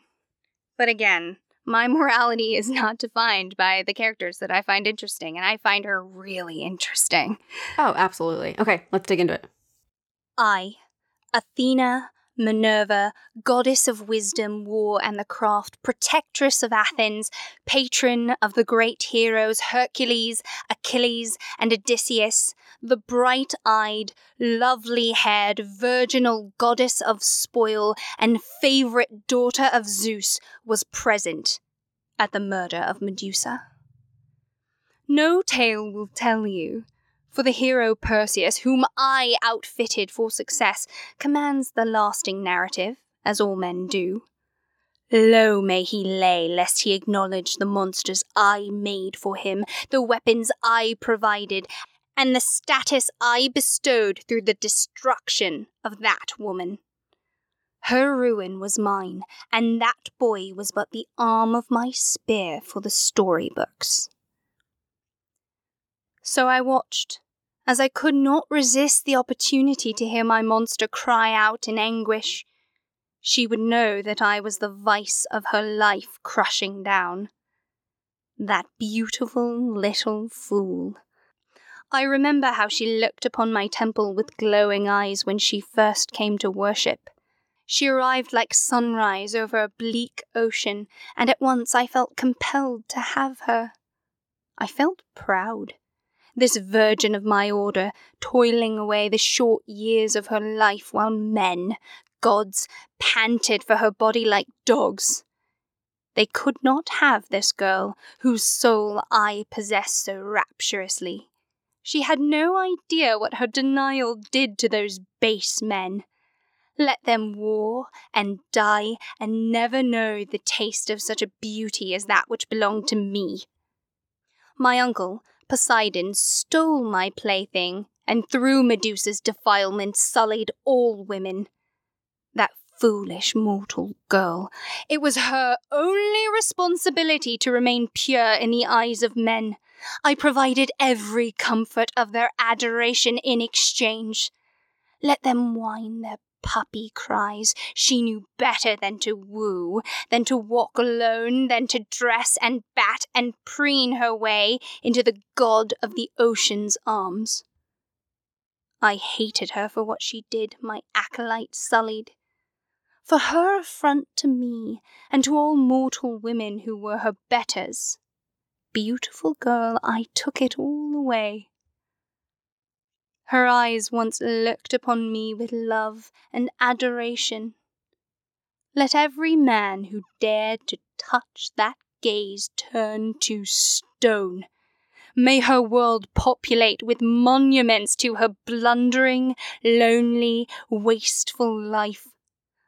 But again, my morality is not defined by the characters that I find interesting, and I find her really interesting. Oh, absolutely. Okay, let's dig into it. I, Athena, Minerva, goddess of wisdom, war, and the craft, protectress of Athens, patron of the great heroes Hercules, Achilles, and Odysseus, the bright eyed, lovely haired, virginal goddess of spoil and favorite daughter of Zeus, was present at the murder of Medusa. No tale will tell you for the hero Perseus, whom I outfitted for success, commands the lasting narrative, as all men do. Low may he lay, lest he acknowledge the monsters I made for him, the weapons I provided, and the status I bestowed through the destruction of that woman. Her ruin was mine, and that boy was but the arm of my spear for the storybooks. So I watched, as I could not resist the opportunity to hear my monster cry out in anguish. She would know that I was the vice of her life crushing down. That beautiful little fool. I remember how she looked upon my temple with glowing eyes when she first came to worship. She arrived like sunrise over a bleak ocean, and at once I felt compelled to have her. I felt proud this virgin of my order, toiling away the short years of her life while men, gods, panted for her body like dogs. They could not have this girl, whose soul I possessed so rapturously. She had no idea what her denial did to those base men. Let them war and die and never know the taste of such a beauty as that which belonged to me. My uncle, Poseidon stole my plaything, and through Medusa's defilement sullied all women. That foolish mortal girl. It was her only responsibility to remain pure in the eyes of men. I provided every comfort of their adoration in exchange. Let them whine their puppy cries. She knew better than to woo, than to walk alone, than to dress and bat and preen her way into the god of the ocean's arms. I hated her for what she did, my acolyte sullied. For her affront to me, and to all mortal women who were her betters, beautiful girl, I took it all away. Her eyes once looked upon me with love and adoration. Let every man who dared to touch that gaze turn to stone. May her world populate with monuments to her blundering, lonely, wasteful life.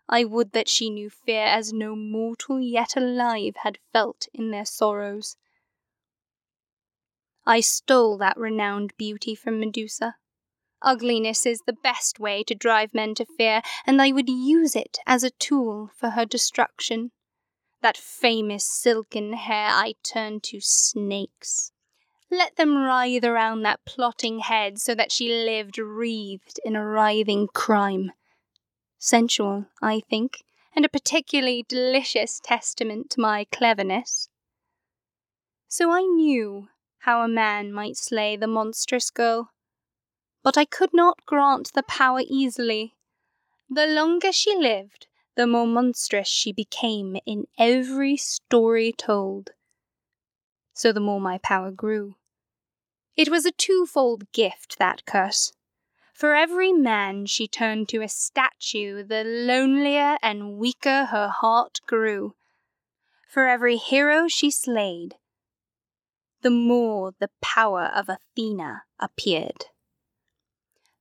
I would that she knew fear as no mortal yet alive had felt in their sorrows. I stole that renowned beauty from Medusa. Ugliness is the best way to drive men to fear, and I would use it as a tool for her destruction. That famous silken hair I turned to snakes. Let them writhe around that plotting head so that she lived wreathed in a writhing crime sensual, I think, and a particularly delicious testament to my cleverness. So I knew how a man might slay the monstrous girl, but I could not grant the power easily. The longer she lived, the more monstrous she became in every story told. So the more my power grew. It was a twofold gift, that curse. For every man she turned to a statue, the lonelier and weaker her heart grew. For every hero she slayed, the more the power of Athena appeared.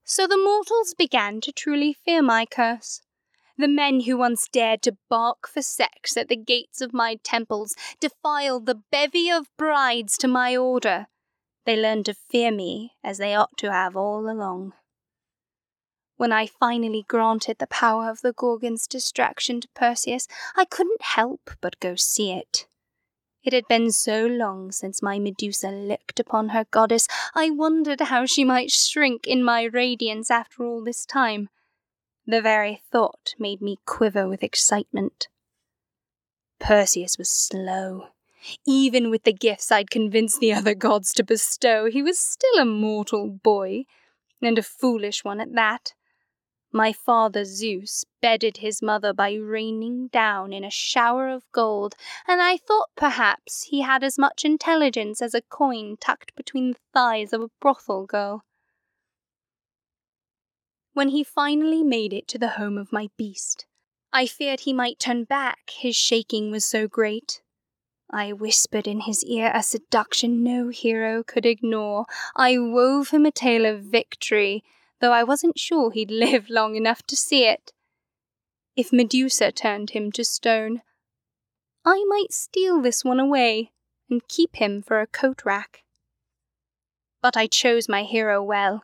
So the mortals began to truly fear my curse. The men who once dared to bark for sex at the gates of my temples, defiled the bevy of brides to my order. They learned to fear me as they ought to have all along. When I finally granted the power of the Gorgon's distraction to Perseus, I couldn't help but go see it. It had been so long since my Medusa looked upon her goddess, I wondered how she might shrink in my radiance after all this time. The very thought made me quiver with excitement. Perseus was slow. Even with the gifts I'd convinced the other gods to bestow, he was still a mortal boy, and a foolish one at that. My father Zeus bedded his mother by raining down in a shower of gold, and I thought perhaps he had as much intelligence as a coin tucked between the thighs of a brothel girl. When he finally made it to the home of my beast, I feared he might turn back, his shaking was so great. I whispered in his ear a seduction no hero could ignore. I wove him a tale of victory though I wasn't sure he'd live long enough to see it. If Medusa turned him to stone, I might steal this one away and keep him for a coat rack. But I chose my hero well.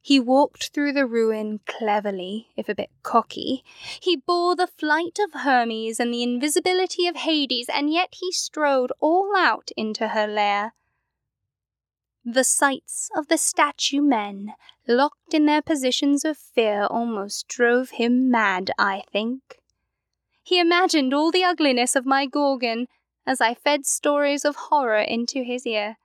He walked through the ruin cleverly, if a bit cocky. He bore the flight of Hermes and the invisibility of Hades, and yet he strode all out into her lair. The sights of the statue men, locked in their positions of fear, almost drove him mad, I think. He imagined all the ugliness of my Gorgon as I fed stories of horror into his ear.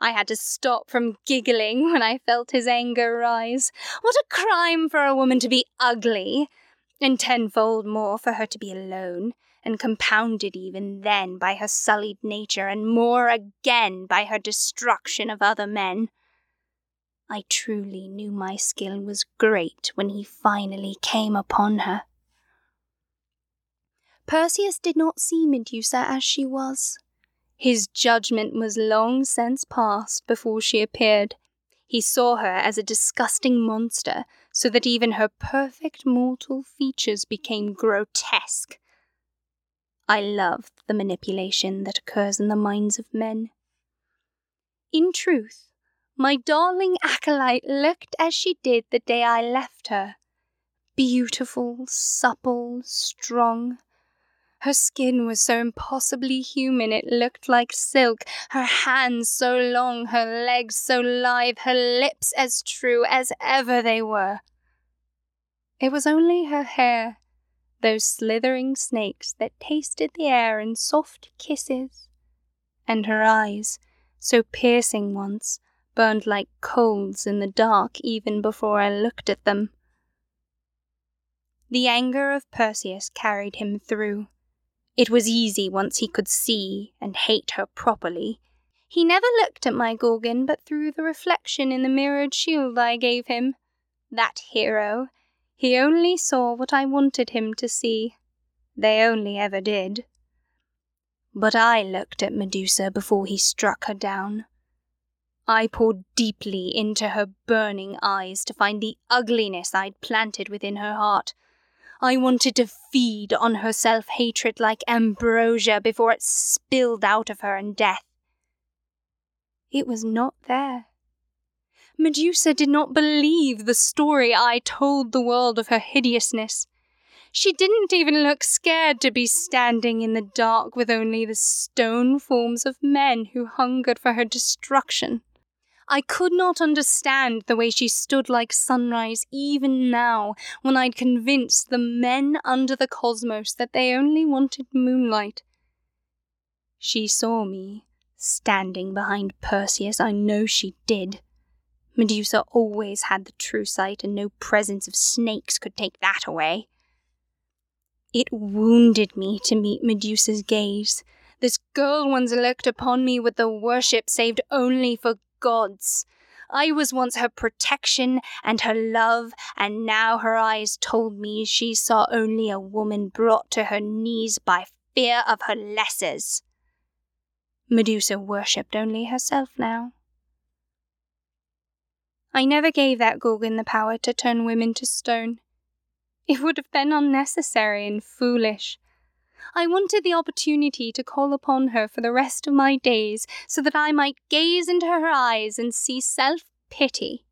I had to stop from giggling when I felt his anger rise. What a crime for a woman to be ugly, and tenfold more for her to be alone and compounded even then by her sullied nature, and more again by her destruction of other men. I truly knew my skill was great when he finally came upon her. Perseus did not see Medusa as she was. His judgment was long since passed before she appeared. He saw her as a disgusting monster, so that even her perfect mortal features became grotesque I love the manipulation that occurs in the minds of men. In truth, my darling acolyte looked as she did the day I left her beautiful, supple, strong. Her skin was so impossibly human it looked like silk, her hands so long, her legs so lithe, her lips as true as ever they were. It was only her hair those slithering snakes that tasted the air in soft kisses. And her eyes, so piercing once, burned like coals in the dark even before I looked at them. The anger of Perseus carried him through. It was easy once he could see and hate her properly. He never looked at my Gorgon but through the reflection in the mirrored shield I gave him. That hero, he only saw what I wanted him to see. They only ever did. But I looked at Medusa before he struck her down. I poured deeply into her burning eyes to find the ugliness I'd planted within her heart. I wanted to feed on her self hatred like ambrosia before it spilled out of her in death. It was not there. Medusa did not believe the story I told the world of her hideousness. She didn't even look scared to be standing in the dark with only the stone forms of men who hungered for her destruction. I could not understand the way she stood like sunrise even now, when I'd convinced the men under the cosmos that they only wanted moonlight. She saw me, standing behind Perseus, I know she did. Medusa always had the true sight, and no presence of snakes could take that away. It wounded me to meet Medusa's gaze. This girl once looked upon me with the worship saved only for gods. I was once her protection and her love, and now her eyes told me she saw only a woman brought to her knees by fear of her lessers. Medusa worshipped only herself now. I never gave that Gorgon the power to turn women to stone. It would have been unnecessary and foolish. I wanted the opportunity to call upon her for the rest of my days so that I might gaze into her eyes and see self pity.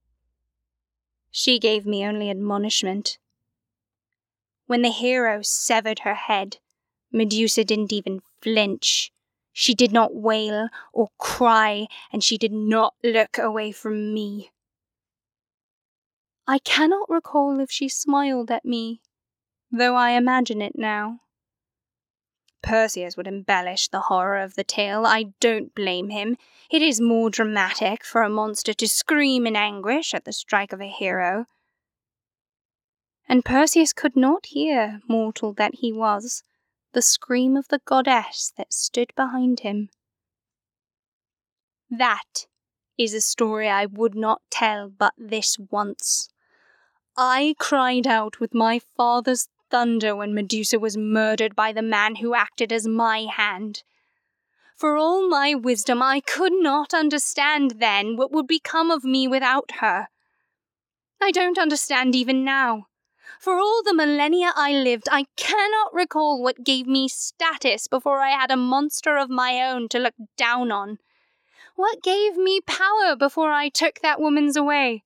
She gave me only admonishment. When the hero severed her head, Medusa didn't even flinch. She did not wail or cry, and she did not look away from me. I cannot recall if she smiled at me, though I imagine it now. Perseus would embellish the horror of the tale. I don't blame him. It is more dramatic for a monster to scream in anguish at the strike of a hero. And Perseus could not hear, mortal that he was, the scream of the goddess that stood behind him. That is a story I would not tell but this once. I cried out with my father's thunder when Medusa was murdered by the man who acted as my hand. For all my wisdom, I could not understand then what would become of me without her. I don't understand even now. For all the millennia I lived, I cannot recall what gave me status before I had a monster of my own to look down on. What gave me power before I took that woman's away?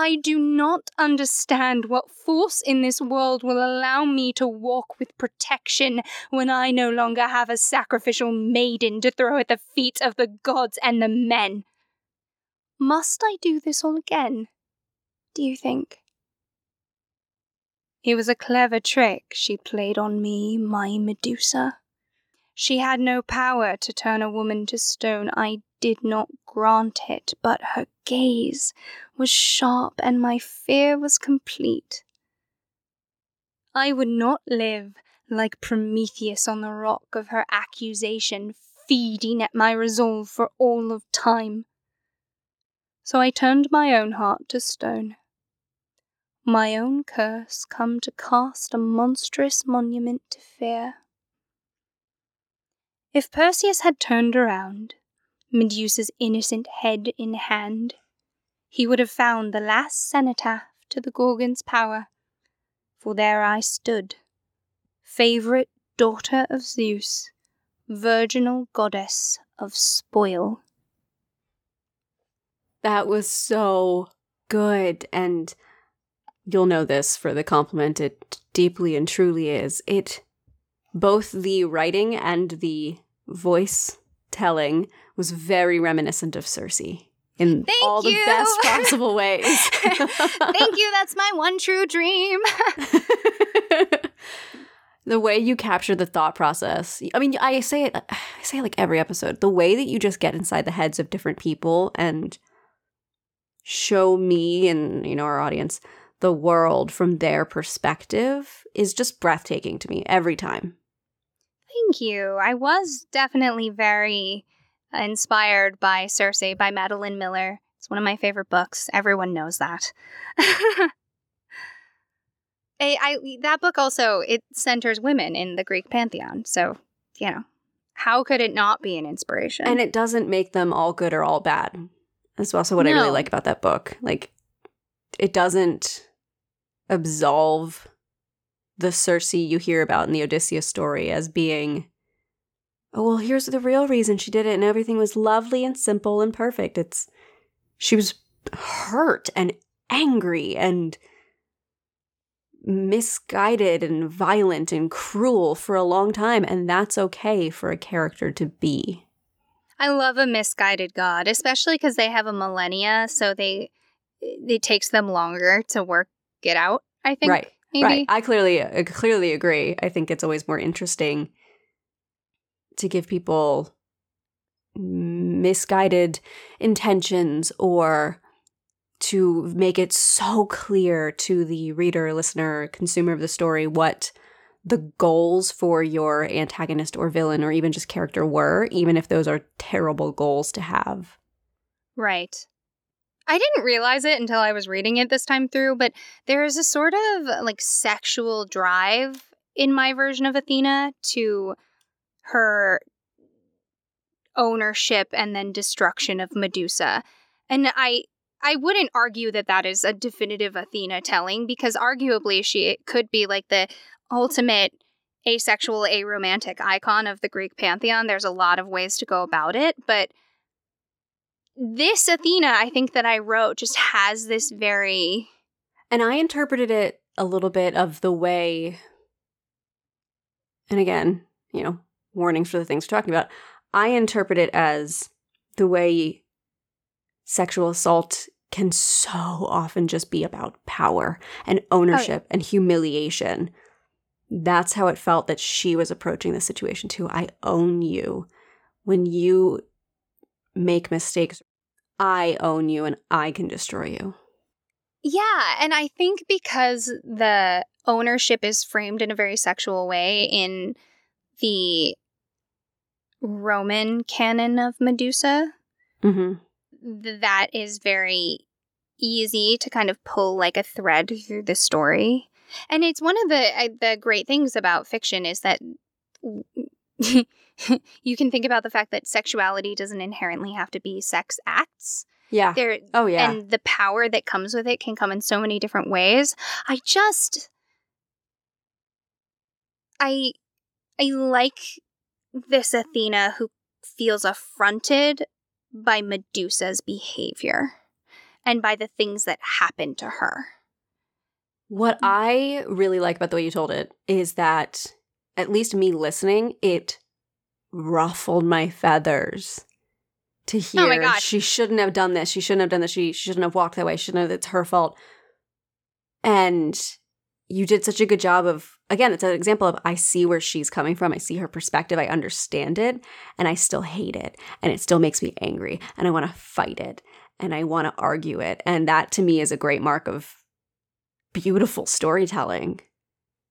I do not understand what force in this world will allow me to walk with protection when I no longer have a sacrificial maiden to throw at the feet of the gods and the men. Must I do this all again? Do you think? It was a clever trick she played on me, my Medusa. She had no power to turn a woman to stone. I did not grant it, but her gaze was sharp and my fear was complete. I would not live like Prometheus on the rock of her accusation, feeding at my resolve for all of time. So I turned my own heart to stone. My own curse come to cast a monstrous monument to fear. If Perseus had turned around, Medusa's innocent head in hand, he would have found the last cenotaph to the Gorgon's power. For there I stood, favourite daughter of Zeus, virginal goddess of spoil. That was so good. And you'll know this for the compliment it deeply and truly is. It, both the writing and the voice telling was very reminiscent of Circe in Thank all you. the best possible ways. Thank you, that's my one true dream. the way you capture the thought process. I mean, I say it I say it like every episode. The way that you just get inside the heads of different people and show me and you know our audience the world from their perspective is just breathtaking to me every time. Thank you. I was definitely very inspired by Circe by Madeline Miller. It's one of my favorite books. Everyone knows that. I, I, that book also it centers women in the Greek pantheon. So, you know, how could it not be an inspiration? And it doesn't make them all good or all bad. That's also what I really like about that book. Like, it doesn't absolve the Circe you hear about in the Odysseus story as being, oh, well, here's the real reason she did it, and everything was lovely and simple and perfect. It's, she was hurt and angry and misguided and violent and cruel for a long time, and that's okay for a character to be. I love a misguided god, especially because they have a millennia, so they it takes them longer to work it out. I think, right. maybe. Right. I clearly I clearly agree. I think it's always more interesting to give people misguided intentions or to make it so clear to the reader, listener, consumer of the story what the goals for your antagonist or villain or even just character were, even if those are terrible goals to have. Right. I didn't realize it until I was reading it this time through, but there is a sort of uh, like sexual drive in my version of Athena to her ownership and then destruction of Medusa. And I I wouldn't argue that that is a definitive Athena telling because arguably she could be like the ultimate asexual aromantic icon of the Greek pantheon. There's a lot of ways to go about it, but this Athena, I think that I wrote, just has this very And I interpreted it a little bit of the way, and again, you know, warnings for the things we're talking about. I interpret it as the way sexual assault can so often just be about power and oh, ownership and humiliation. That's how it felt that she was approaching the situation too. I own you. When you make mistakes, I own you and I can destroy you. Yeah, and I think because the ownership is framed in a very sexual way in the Roman canon of Medusa, Mm-hmm. th- that is very easy to kind of pull like a thread through the story. And it's one of the uh, the great things about fiction is that you can think about the fact that sexuality doesn't inherently have to be sex acts. Yeah. There Oh, yeah. and the power that comes with it can come in so many different ways. I just I I like this Athena who feels affronted by Medusa's behavior and by the things that happen to her. What mm. I really like about the way you told it is that, at least me listening, it ruffled my feathers to hear Oh my gosh. she shouldn't have done this. She shouldn't have done this. She, she shouldn't have walked that way. She shouldn't have. It's her fault. And you did such a good job of, again, it's an example of I see where she's coming from. I see her perspective. I understand it. And I still hate it. And it still makes me angry. And I want to fight it. And I want to argue it. And that to me is a great mark of beautiful storytelling.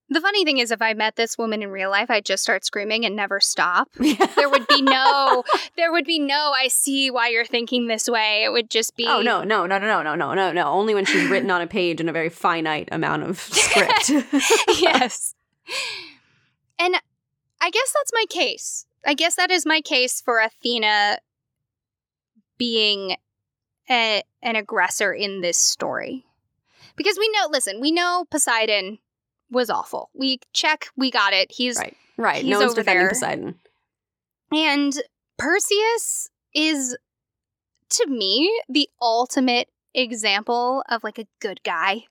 The funny thing is if I met this woman in real life, I'd just start screaming and never stop. There would be no there would be no I see why you're thinking this way. It would just be Oh no, no, no, no, no, no, no, no, no. Only when she's written on a page in a very finite amount of script. yes. And I guess that's my case. I guess that is my case for Athena being a, an aggressor in this story. Because we know, listen, we know Poseidon was awful. We check, we got it. He's Right. Right. He's no one's over defending there. Poseidon. And Perseus is, to me, the ultimate example of like a good guy.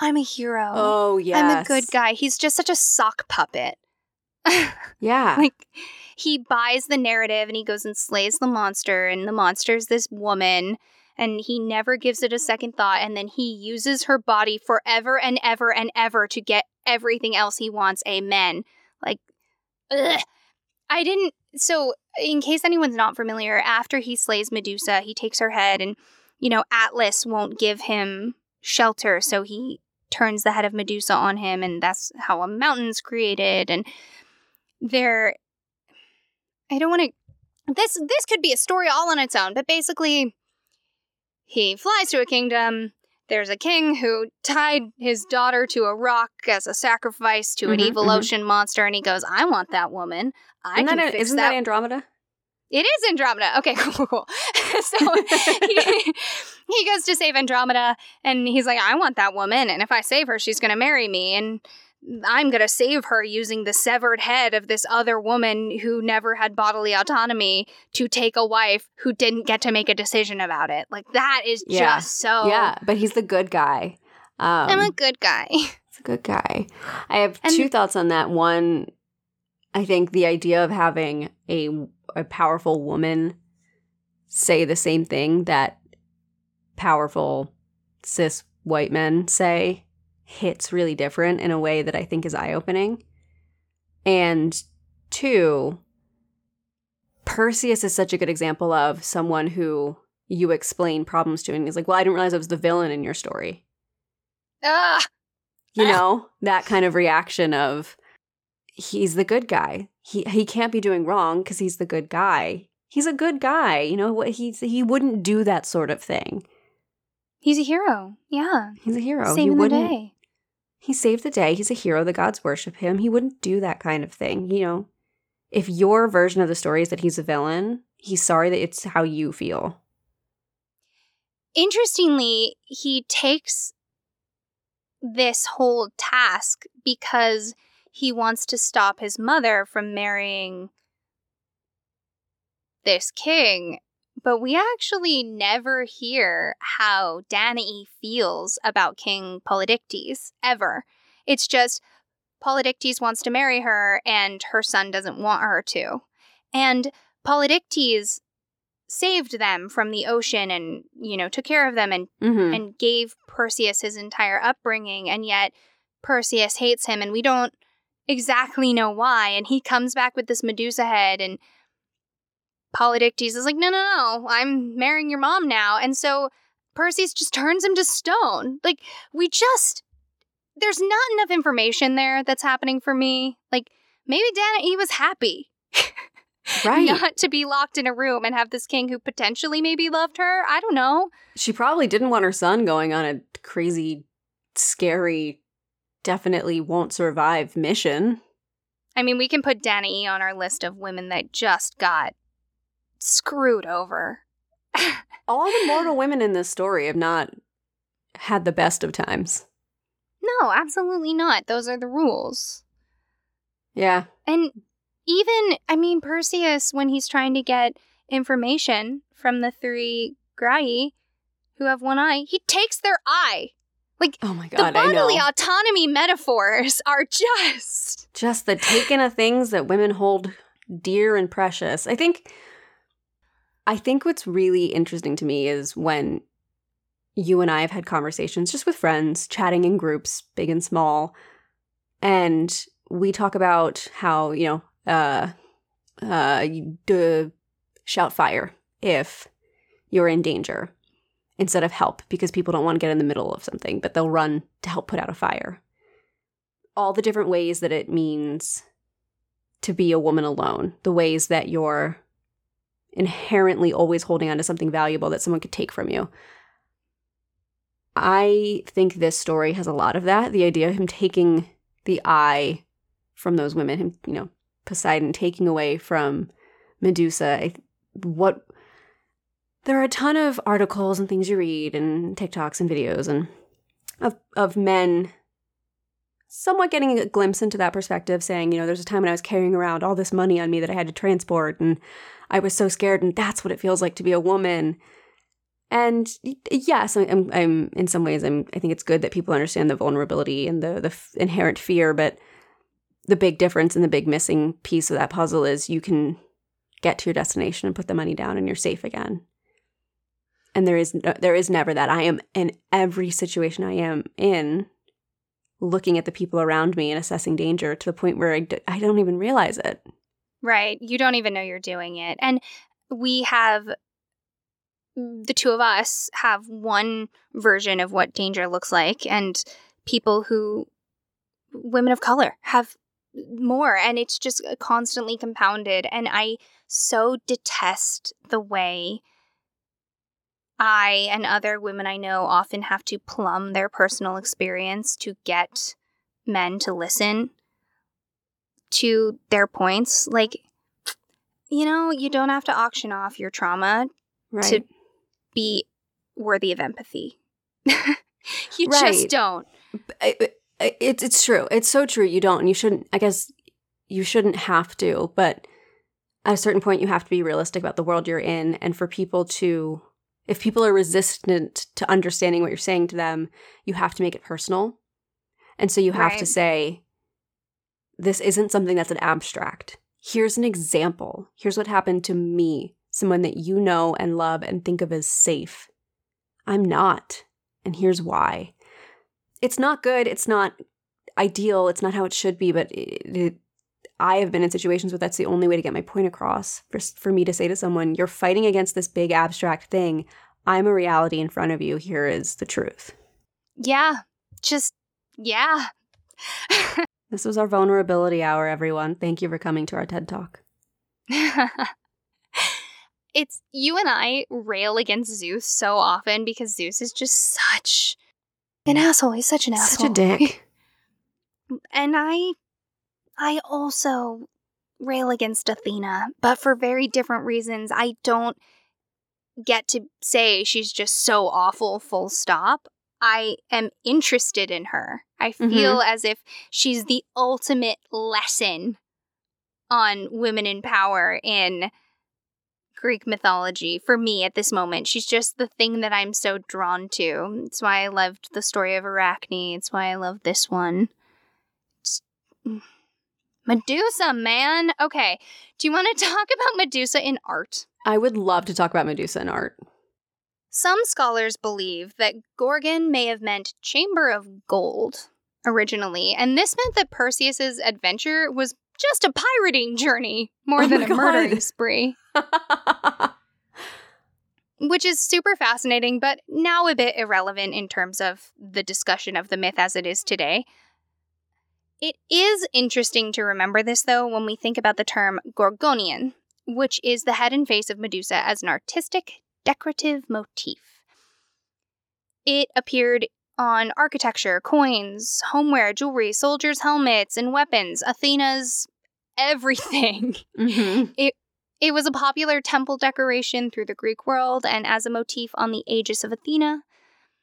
I'm a hero. Oh yeah. I'm a good guy. He's just such a sock puppet. Yeah. like he buys the narrative and he goes and slays the monster and the monster's this woman and he never gives it a second thought and then he uses her body forever and ever and ever to get everything else he wants amen like ugh. i didn't so in case anyone's not familiar after he slays medusa he takes her head and you know atlas won't give him shelter so he turns the head of Medusa on him, and that's how a mountain's created. And there, I don't want to. This this could be a story all on its own, but basically, he flies to a kingdom. There's a king who tied his daughter to a rock as a sacrifice to an Mhm, evil mhm. ocean monster, and he goes, "I want that woman. I Isn't can that, fix isn't that that Andromeda? it is Andromeda. Okay, cool, cool, cool. so he, he goes to save Andromeda, and he's like, I want that woman, and if I save her, she's going to marry me, and I'm going to save her using the severed head of this other woman who never had bodily autonomy to take a wife who didn't get to make a decision about it. Like, that is Yeah. just so. Yeah, but he's the good guy. Um, I'm a good guy. He's a good guy. I have And- two thoughts on that. One, I think the idea of having a a powerful woman say the same thing that powerful cis white men say hits really different in a way that I think is eye opening. And two, Perseus is such a good example of someone who you explain problems to, and he's like, "Well, I didn't realize I was the villain in your story." Ah, you know that kind of reaction of he's the good guy he he can't be doing wrong because he's the good guy he's a good guy you know what he's he wouldn't do that sort of thing he's a hero. Yeah. he's a hero he Saving the wouldn't day. He saved the day. He's a hero. The gods worship him. He wouldn't do that kind of thing you know? If your version of the story is that he's a villain he's sorry that it's how you feel. Interestingly, he takes this whole task because he wants to stop his mother from marrying this king. But we actually never hear how Danae feels about King Polydectes, ever. It's just Polydectes wants to marry her and her son doesn't want her to. And Polydectes saved them from the ocean and, you know, took care of them and mm-hmm. and gave Perseus his entire upbringing, and yet Perseus hates him, and we don't exactly know why. And he comes back with this Medusa head, and Polydectes is like, no, no, no, I'm marrying your mom now. And so Perseus just turns him to stone. Like, we just, there's not enough information there that's happening for me. Like, maybe Danae was happy. right Not to be locked in a room and have this king who potentially maybe loved her. I don't know. she probably didn't want her son going on a crazy scary definitely won't survive mission I mean, we can put Danae on our list of women that just got screwed over. all the mortal women in this story have not had the best of times. No, absolutely not. Those are the rules. Yeah. And even, I mean, Perseus, when he's trying to get information from the three Graii who have one eye, he takes their eye. Like, oh my the god, I know. bodily autonomy metaphors are just. Just the taking of things that women hold dear and precious. I think I think what's really interesting to me is when you and I have had conversations just with friends, chatting in groups, big and small, and we talk about how, you know, uh uh you shout fire if you're in danger instead of help because people don't want to get in the middle of something, but they'll run to help put out a fire. All the different ways that it means to be a woman alone, the ways that you're inherently always holding on to something valuable that someone could take from you. I think this story has a lot of that. The idea of him taking the eye from those women, him, you know, Poseidon taking away from Medusa. I, what there are a ton of articles and things you read and TikToks and videos and of of men somewhat getting a glimpse into that perspective saying, you know, there's a time when I was carrying around all this money on me that I had to transport and I was so scared and that's what it feels like to be a woman. And yes, I'm, I'm in some ways I'm I think it's good that people understand the vulnerability and the the f- inherent fear, but the big difference and the big missing piece of that puzzle is you can get to your destination and put the money down and you're safe again. And there is no, there is never that. I am in every situation i am in looking at the people around me and assessing danger to the point where I, d- I don't even realize it Right. You don't even know you're doing it. And we have mm, the two of us have one version of what danger looks like and people who women of color have more and it's just uh, constantly compounded and I so detest the way I and other women I know often have to plumb their personal experience to get men to listen to their points. Like, you know, you don't have to auction off your trauma Right. to be worthy of empathy. you Right. just don't. It's it's true. It's so true. You don't, and you shouldn't. I guess you shouldn't have to, but at a certain point, you have to be realistic about the world you're in, and for people to, if people are resistant to understanding what you're saying to them, you have to make it personal, and so you have to say, this isn't something that's an abstract. Here's an example. Here's what happened to me, someone that you know and love and think of as safe. I'm not, and here's why it's not good. It's not ideal. It's not how it should be. But it, it, I have been in situations where that's the only way to get my point across. For, for me to say to someone, "You're fighting against this big abstract thing. I'm a reality in front of you. Here is the truth." Yeah. Just, yeah. This was our vulnerability hour, everyone. Thank you for coming to our TED Talk. it's you and I rail against Zeus so often because Zeus is just such an mm. asshole. He's such an asshole. Such a dick. And I I also rail against Athena, but for very different reasons. I don't get to say she's just so awful full stop. I am interested in her. I feel as if she's the ultimate lesson on women in power in Greek mythology for me at this moment. She's just the thing that I'm so drawn to. It's why I loved the story of Arachne. It's why I love this one. It's- mm. Medusa, man. Okay. Do you want to talk about Medusa in art? I would love to talk about Medusa in art. Some scholars believe that Gorgon may have meant chamber of gold originally, and this meant that Perseus's adventure was just a pirating journey more Oh than a murdering spree. which is super fascinating, but now a bit irrelevant in terms of the discussion of the myth as it is today. It is interesting to remember this, though, when we think about the term Gorgoneion, which is the head and face of Medusa as an artistic, decorative motif. It appeared on architecture, coins, homeware, jewelry, soldiers' helmets, and weapons, Athena's everything. Mhm. It was a popular temple decoration through the Greek world and as a motif on the Aegis of Athena,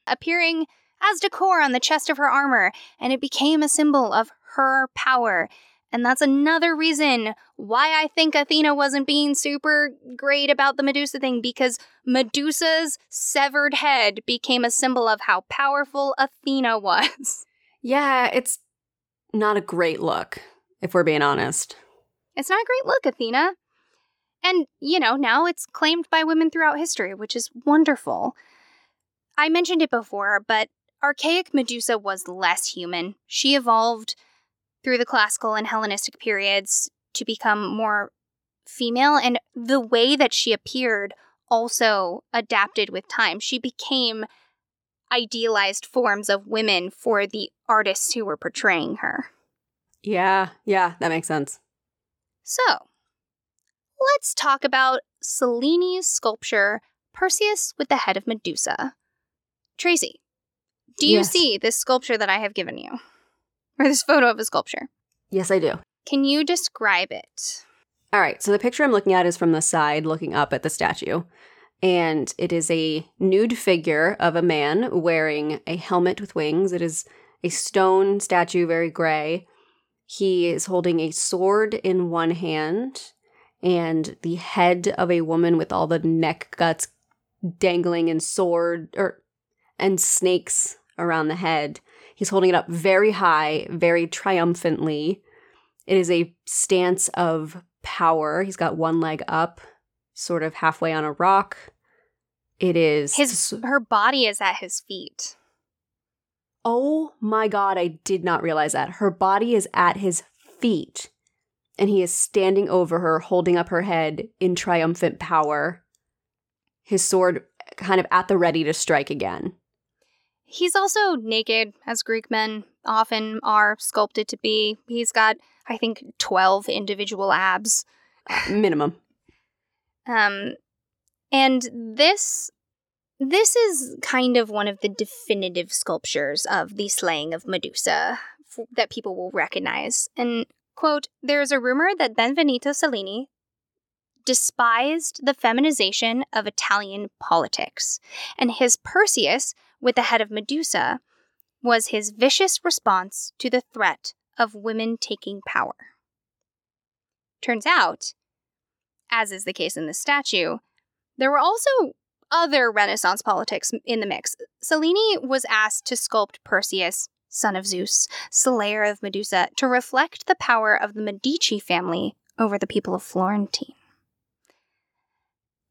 appearing as decor on the chest of her armor, and it became a symbol of her power. And that's another reason why I think Athena wasn't being super great about the Medusa thing, because Medusa's severed head became a symbol of how powerful Athena was. Yeah, it's not a great look, if we're being honest. It's not a great look, Athena. And, you know, now it's claimed by women throughout history, which is wonderful. I mentioned it before, but archaic Medusa was less human. She evolved through the classical and Hellenistic periods to become more female, and the way that she appeared also adapted with time. She became idealized forms of women for the artists who were portraying her. Yeah, yeah, that makes sense. So, let's talk about Cellini's sculpture, Perseus with the head of Medusa. Tracy, do you Yes. see this sculpture that I have given you? Or this photo of a sculpture? Yes, I do. Can you describe it? All right, so the picture I'm looking at is from the side looking up at the statue. And it is a nude figure of a man wearing a helmet with wings. It is a stone statue, very gray. He is holding a sword in one hand and the head of a woman with all the neck guts dangling and sword or and snakes around the head. He's holding it up very high, very triumphantly. It is a stance of power. He's got one leg up, sort of halfway on a rock. It is His her body is at his feet. Oh my god, I did not realize that. Her body is at his feet, and he is standing over her, holding up her head in triumphant power. His sword kind of at the ready to strike again. He's also naked, as Greek men often are sculpted to be. He's got, I think, 12 individual abs. Minimum. Um, and this this is kind of one of the definitive sculptures of the slaying of Medusa f- that people will recognize. And quote, there's a rumor that Benvenuto Cellini despised the feminization of Italian politics, and his Perseus with the head of Medusa was his vicious response to the threat of women taking power. Turns out, as is the case in the statue, there were also other Renaissance politics in the mix. Cellini was asked to sculpt Perseus, son of Zeus, slayer of Medusa, to reflect the power of the Medici family over the people of Florentine.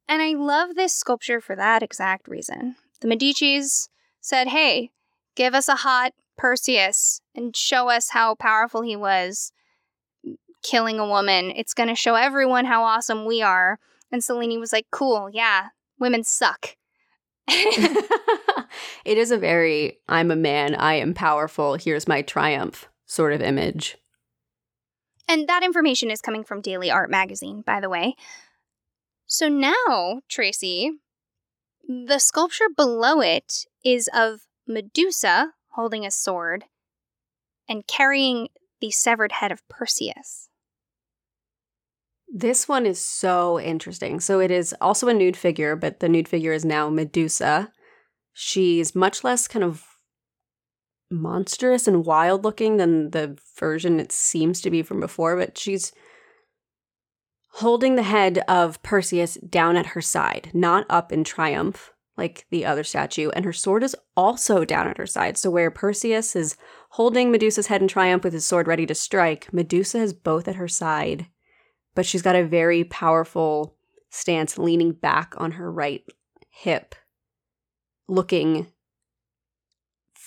And I love this sculpture for that exact reason. The Medicis said, hey, give us a hot Perseus and show us how powerful he was killing a woman. It's going to show everyone how awesome we are. And Cellini was like, cool, yeah, women suck. it is a very I'm a man, I am powerful, here's my triumph sort of image. And that information is coming from Daily Art magazine, by the way. So now, Tracy, the sculpture below it is of Medusa holding a sword and carrying the severed head of Perseus. This one is so interesting. So it is also a nude figure, but the nude figure is now Medusa. She's much less kind of monstrous and wild looking than the version it seems to be from before, but she's holding the head of Perseus down at her side, not up in triumph like the other statue, and her sword is also down at her side. So where Perseus is holding Medusa's head in triumph with his sword ready to strike, Medusa is both at her side but she's got a very powerful stance leaning back on her right hip, looking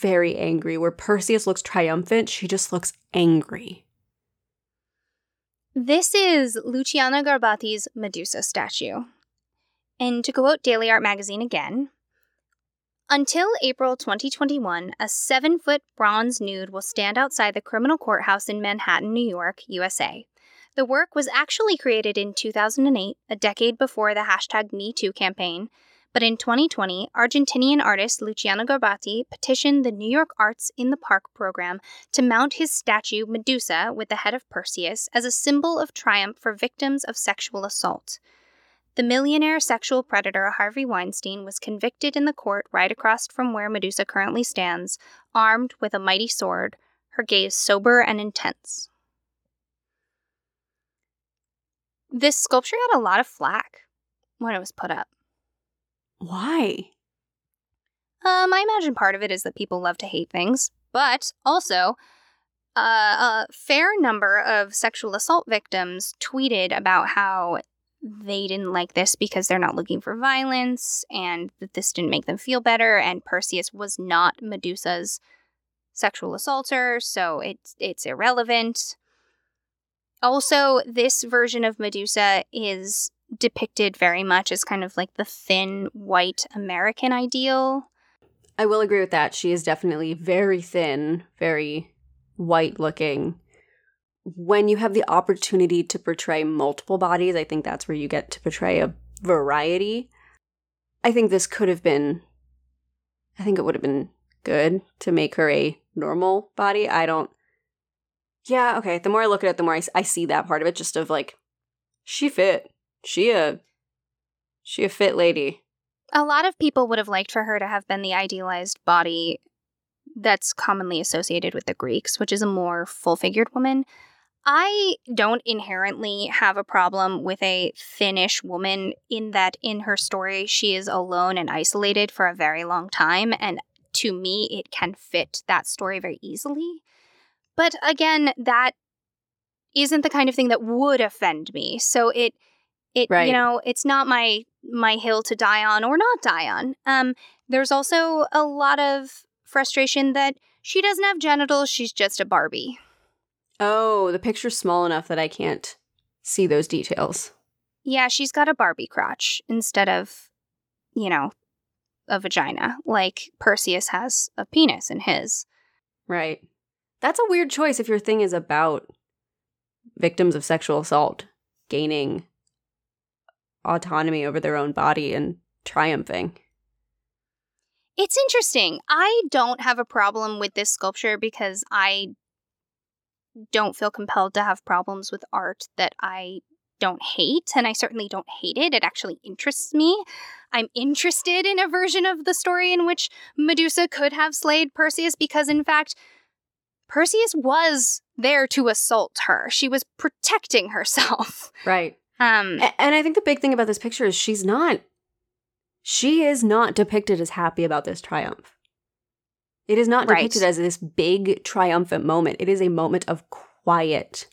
very angry. Where Perseus looks triumphant, she just looks angry. This is Luciano Garbati's Medusa statue. And to quote Daily Art magazine again, until April 2021, a seven foot bronze nude will stand outside the criminal courthouse in Manhattan, New York, USA. The work was actually created in 2008, a decade before the hashtag MeToo campaign, but in 2020, Argentinian artist Luciano Garbati petitioned the New York Arts in the Park program to mount his statue Medusa with the head of Perseus as a symbol of triumph for victims of sexual assault. The millionaire sexual predator Harvey Weinstein was convicted in the court right across from where Medusa currently stands, armed with a mighty sword, her gaze sober and intense. This sculpture got a lot of flack when it was put up. Why? Um, I imagine part of it is that people love to hate things, but also uh, a fair number of sexual assault victims tweeted about how they didn't like this because they're not looking for violence and that this didn't make them feel better and Perseus was not Medusa's sexual assaulter, so it's it's irrelevant. Also, this version of Medusa is depicted very much as kind of like the thin white American ideal. I will agree with that. She is definitely very thin, very white looking. When you have the opportunity to portray multiple bodies, I think that's where you get to portray a variety. I think this could have been, I think it would have been good to make her a normal body. I don't yeah, okay. The more I look at it, the more I, I see that part of it just of like, she fit. She a, she a fit lady. A lot of people would have liked for her to have been the idealized body that's commonly associated with the Greeks, which is a more full figured woman. I don't inherently have a problem with a thinnish woman in that in her story she is alone and isolated for a very long time. And to me, it can fit that story very easily. But again, that isn't the kind of thing that would offend me. So it it right. you know, it's not my my hill to die on or not die on. Um there's also a lot of frustration that she doesn't have genitals, she's just a Barbie. Oh, the picture's small enough that I can't see those details. Yeah, she's got a Barbie crotch instead of, you know, a vagina, like Perseus has a penis in his. Right. That's a weird choice if your thing is about victims of sexual assault gaining autonomy over their own body and triumphing. It's interesting. I don't have a problem with this sculpture because I don't feel compelled to have problems with art that I don't hate, and I certainly don't hate it. It actually interests me. I'm interested in a version of the story in which Medusa could have slayed Perseus because, in fact, Perseus was there to assault her. She was protecting herself. Right. Um, and I think the big thing about this picture is she's not she is not depicted as happy about this triumph. It is not Right. depicted as this big triumphant moment. It is a moment of quiet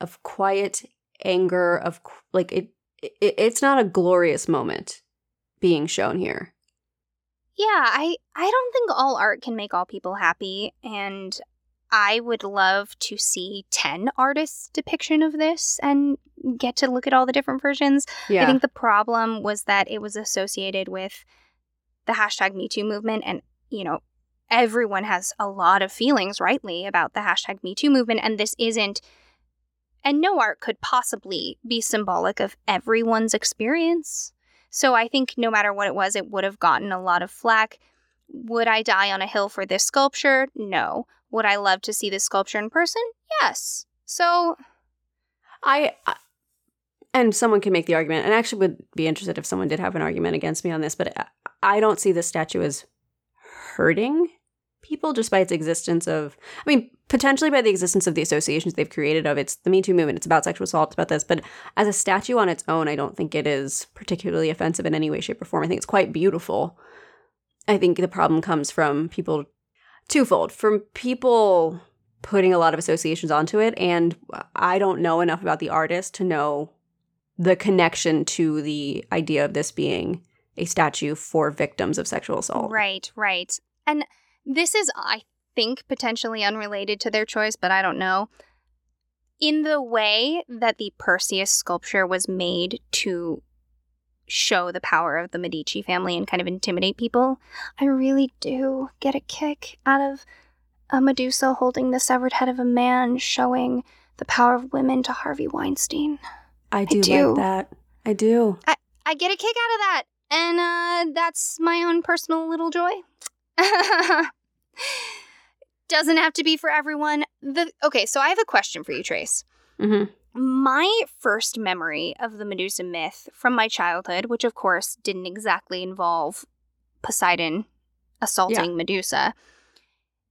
of quiet anger of like it, it it's not a glorious moment being shown here. Yeah, I I don't think all art can make all people happy and I would love to see 10 artists depiction of this and get to look at all the different versions. Yeah. I think the problem was that it was associated with the hashtag Me Too movement and, you know, everyone has a lot of feelings rightly about the hashtag Me Too movement and this isn't and no art could possibly be symbolic of everyone's experience. So I think no matter what it was, it would have gotten a lot of flack. Would I die on a hill for this sculpture? No. Would I love to see this sculpture in person? Yes. So I, I and someone can make the argument, and I actually would be interested if someone did have an argument against me on this, but I- don't see this statue as hurting people just by its existence of I mean, potentially by the existence of the associations they've created of it's the Me Too movement, it's about sexual assault, it's about this, but as a statue on its own, I don't think it is particularly offensive in any way, shape, or form. I think it's quite beautiful. I think the problem comes from people twofold. From people putting a lot of associations onto it, and I don't know enough about the artist to know the connection to the idea of this being a statue for victims of sexual assault. Right, right. And this is, I think, potentially unrelated to their choice, but I don't know. In the way that the Perseus sculpture was made to show the power of the Medici family and kind of intimidate people, I really do get a kick out of a Medusa holding the severed head of a man showing the power of women to Harvey Weinstein. I do, do. like that. I do. I I get a kick out of that, and uh, that's my own personal little joy. Doesn't have to be for everyone. The okay, so I have a question for you, Trace. hmm My first memory of the Medusa myth from my childhood, which of course didn't exactly involve Poseidon assaulting Medusa.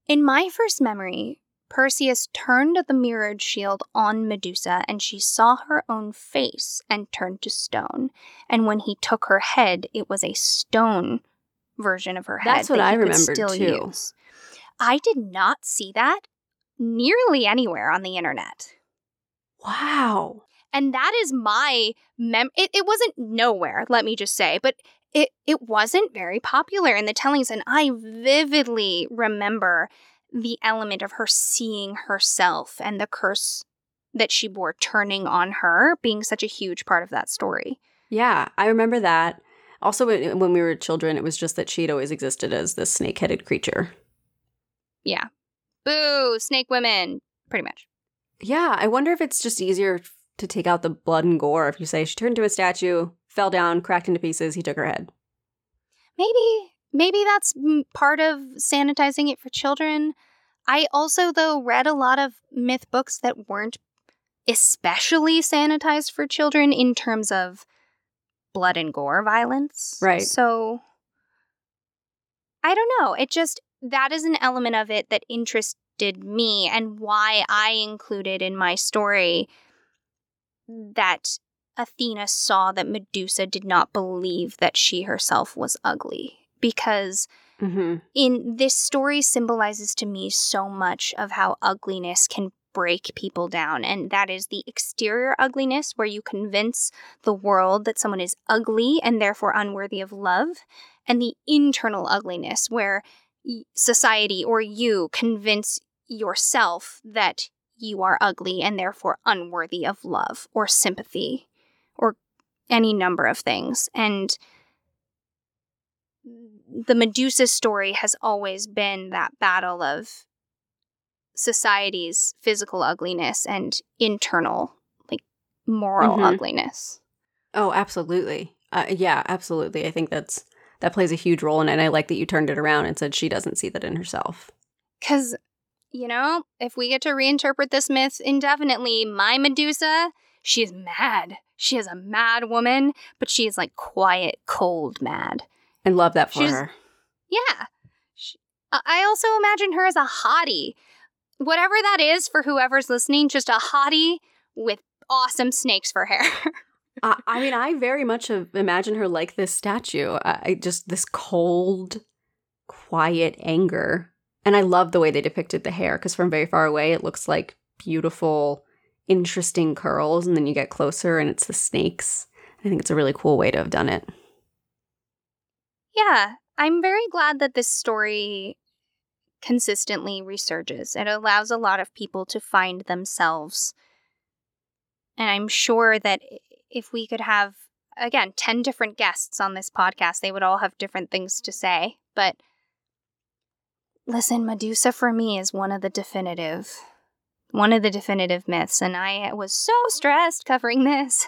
In my first memory, Perseus turned the mirrored shield on Medusa and she saw her own face and turned to stone. And when he took her head, it was a stone version of her head. That's what that I could still too. Use. I did not see that nearly anywhere on the internet. Wow. And that is my mem it, it wasn't nowhere, let me just say, but it it wasn't very popular in the tellings and I vividly remember the element of her seeing herself and the curse that she bore turning on her being such a huge part of that story. Yeah, I remember that. Also, when we were children, it was just that she'd always existed as this snake headed creature. Yeah. Boo, snake women, pretty much. Yeah, I wonder if it's just easier to take out the blood and gore if you say she turned into a statue, fell down, cracked into pieces, he took her head. Maybe maybe that's part of sanitizing it for children. I also though read a lot of myth books that weren't especially sanitized for children in terms of blood and gore violence. Right. So I don't know. It just that is an element of it that interested me and why I included in my story that Athena saw that Medusa did not believe that she herself was ugly because Mm-hmm. in this story symbolizes to me so much of how ugliness can break people down and that is the exterior ugliness where you convince the world that someone is ugly and therefore unworthy of love and the internal ugliness where society or you convince yourself that you are ugly and therefore unworthy of love or sympathy or any number of things and the Medusa story has always been that battle of society's physical ugliness and internal, like moral Mhm. ugliness. Oh, absolutely. Uh, yeah, absolutely. I think that's that plays a huge role in it. And I like that you turned it around and said she doesn't see that in herself. Because, you know, if we get to reinterpret this myth indefinitely, my Medusa, she's mad. She is a mad woman, but she is like quiet, cold mad. I love that for She's- her. Yeah. She, I also imagine her as a hottie. Whatever that is for whoever's listening, just a hottie with awesome snakes for hair. I, I mean, I very much imagine her like this statue. I, I just this cold, quiet anger, and I love the way they depicted the hair because from very far away it looks like beautiful, interesting curls, and then you get closer and it's the snakes. I think it's a really cool way to have done it. yeah, I'm very glad that this story consistently resurges. It allows a lot of people to find themselves. And I'm sure that if we could have, again, 10 different guests on this podcast, they would all have different things to say. But listen, Medusa for me is one of the definitive. One of the definitive myths, and I was so stressed covering this.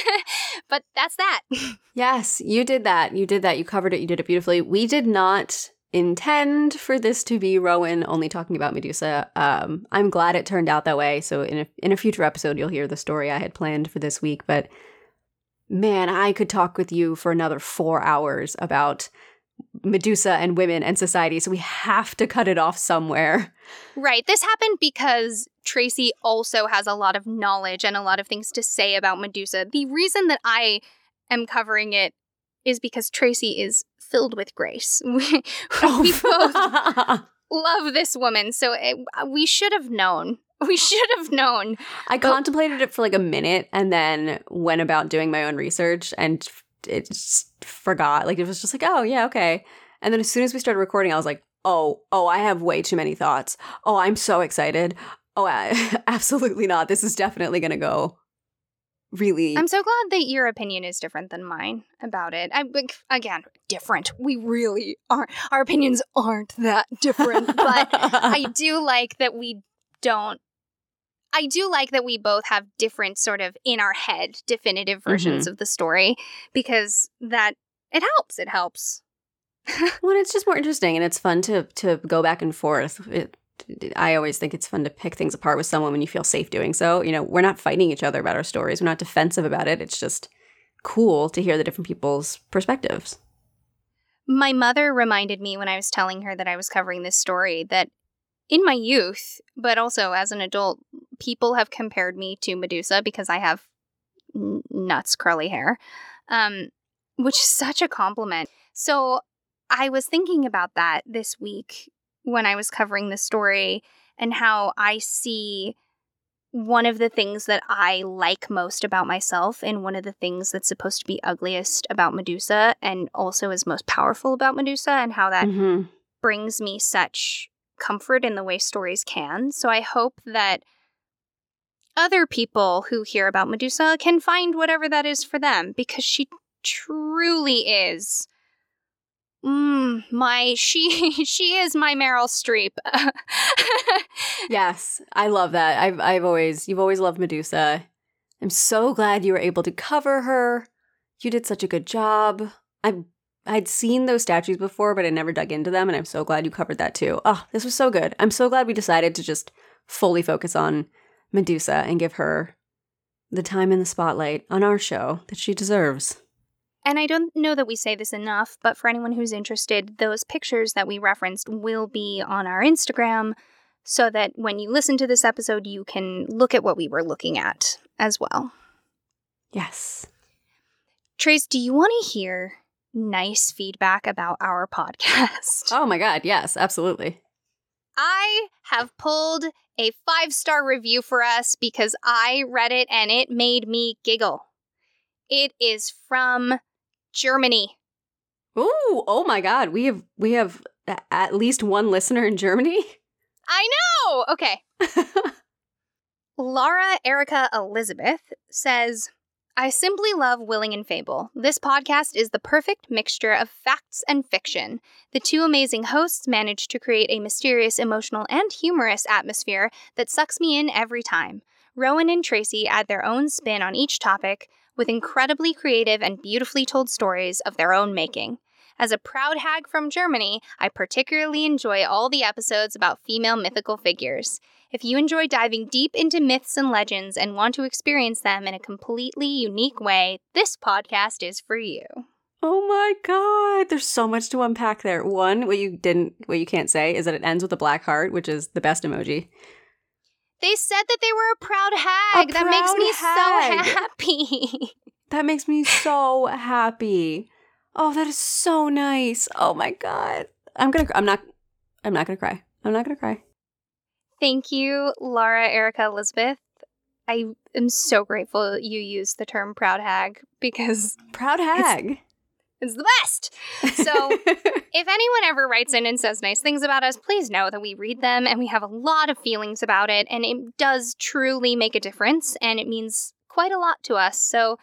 but that's that. Yes, you did that. You did that. You covered it. You did it beautifully. We did not intend for this to be Rowan only talking about Medusa. Um, I'm glad it turned out that way. So in a in a future episode, you'll hear the story I had planned for this week. But man, I could talk with you for another four hours about Medusa and women and society. So we have to cut it off somewhere. Right. This happened because Tracy also has a lot of knowledge and a lot of things to say about Medusa. The reason that I am covering it is because Tracy is filled with grace. We, oh. we both love this woman, so it, we should have known. We should have known. I contemplated it for like a minute and then went about doing my own research and it just forgot. Like it was just like, oh yeah, okay. And then as soon as we started recording, I was like, oh, oh, I have way too many thoughts. Oh, I'm so excited. Oh, I, absolutely not. This is definitely gonna go really. I'm so glad that your opinion is different than mine about it. I like, again different. We really aren't. Our opinions aren't that different, but I do like that we don't. I do like that we both have different sort of in our head definitive versions mm-hmm. of the story because that it helps. It helps. well, it's just more interesting and it's fun to to go back and forth. It, I always think it's fun to pick things apart with someone when you feel safe doing so. You know, we're not fighting each other about our stories. We're not defensive about it. It's just cool to hear the different people's perspectives. My mother reminded me when I was telling her that I was covering this story that in my youth, but also as an adult, people have compared me to Medusa because I have nuts curly hair, um, which is such a compliment. So I was thinking about that this week when I was covering the story and how I see one of the things that I like most about myself and one of the things that's supposed to be ugliest about Medusa and also is most powerful about Medusa and how that Mhm. brings me such comfort in the way stories can. So I hope that other people who hear about Medusa can find whatever that is for them because she truly is mm, my she she is my Meryl Streep. Yes, I love that. I've I've always you've always loved Medusa. I'm so glad you were able to cover her. You did such a good job. I I'd seen those statues before, but I never dug into them, and I'm so glad you covered that too. Oh, this was so good. I'm so glad we decided to just fully focus on Medusa and give her the time in the spotlight on our show that she deserves. And I don't know that we say this enough, but for anyone who's interested, those pictures that we referenced will be on our Instagram so that when you listen to this episode, you can look at what we were looking at as well. Yes. Trace, do you want to hear nice feedback about our podcast? Oh my god, yes, absolutely. I have pulled a five star review for us because I read it and it made me giggle. It is from Germany. Ooh, oh my god, we have we have at least one listener in Germany. I know! Okay. Laura Erica Elizabeth says, I simply love Willing and Fable. This podcast is the perfect mixture of facts and fiction. The two amazing hosts manage to create a mysterious, emotional, and humorous atmosphere that sucks me in every time. Rowan and Tracy add their own spin on each topic with incredibly creative and beautifully told stories of their own making. As a proud hag from Germany, I particularly enjoy all the episodes about female mythical figures. If you enjoy diving deep into myths and legends and want to experience them in a completely unique way, this podcast is for you. Oh my god, there's so much to unpack there. One, what you didn't what you can't say is that it ends with a black heart, which is the best emoji. They said that they were a proud hag. A that makes me hag. so happy. That makes me so happy. Oh, that is so nice. Oh my god. I'm going to I'm not I'm not going to cry. I'm not going to cry. Thank you, Laura Erica Elizabeth. I am so grateful you used the term proud hag because Proud hag. It's the best. So, if anyone ever writes in and says nice things about us, please know that we read them and we have a lot of feelings about it. And it does truly make a difference and it means quite a lot to us. So,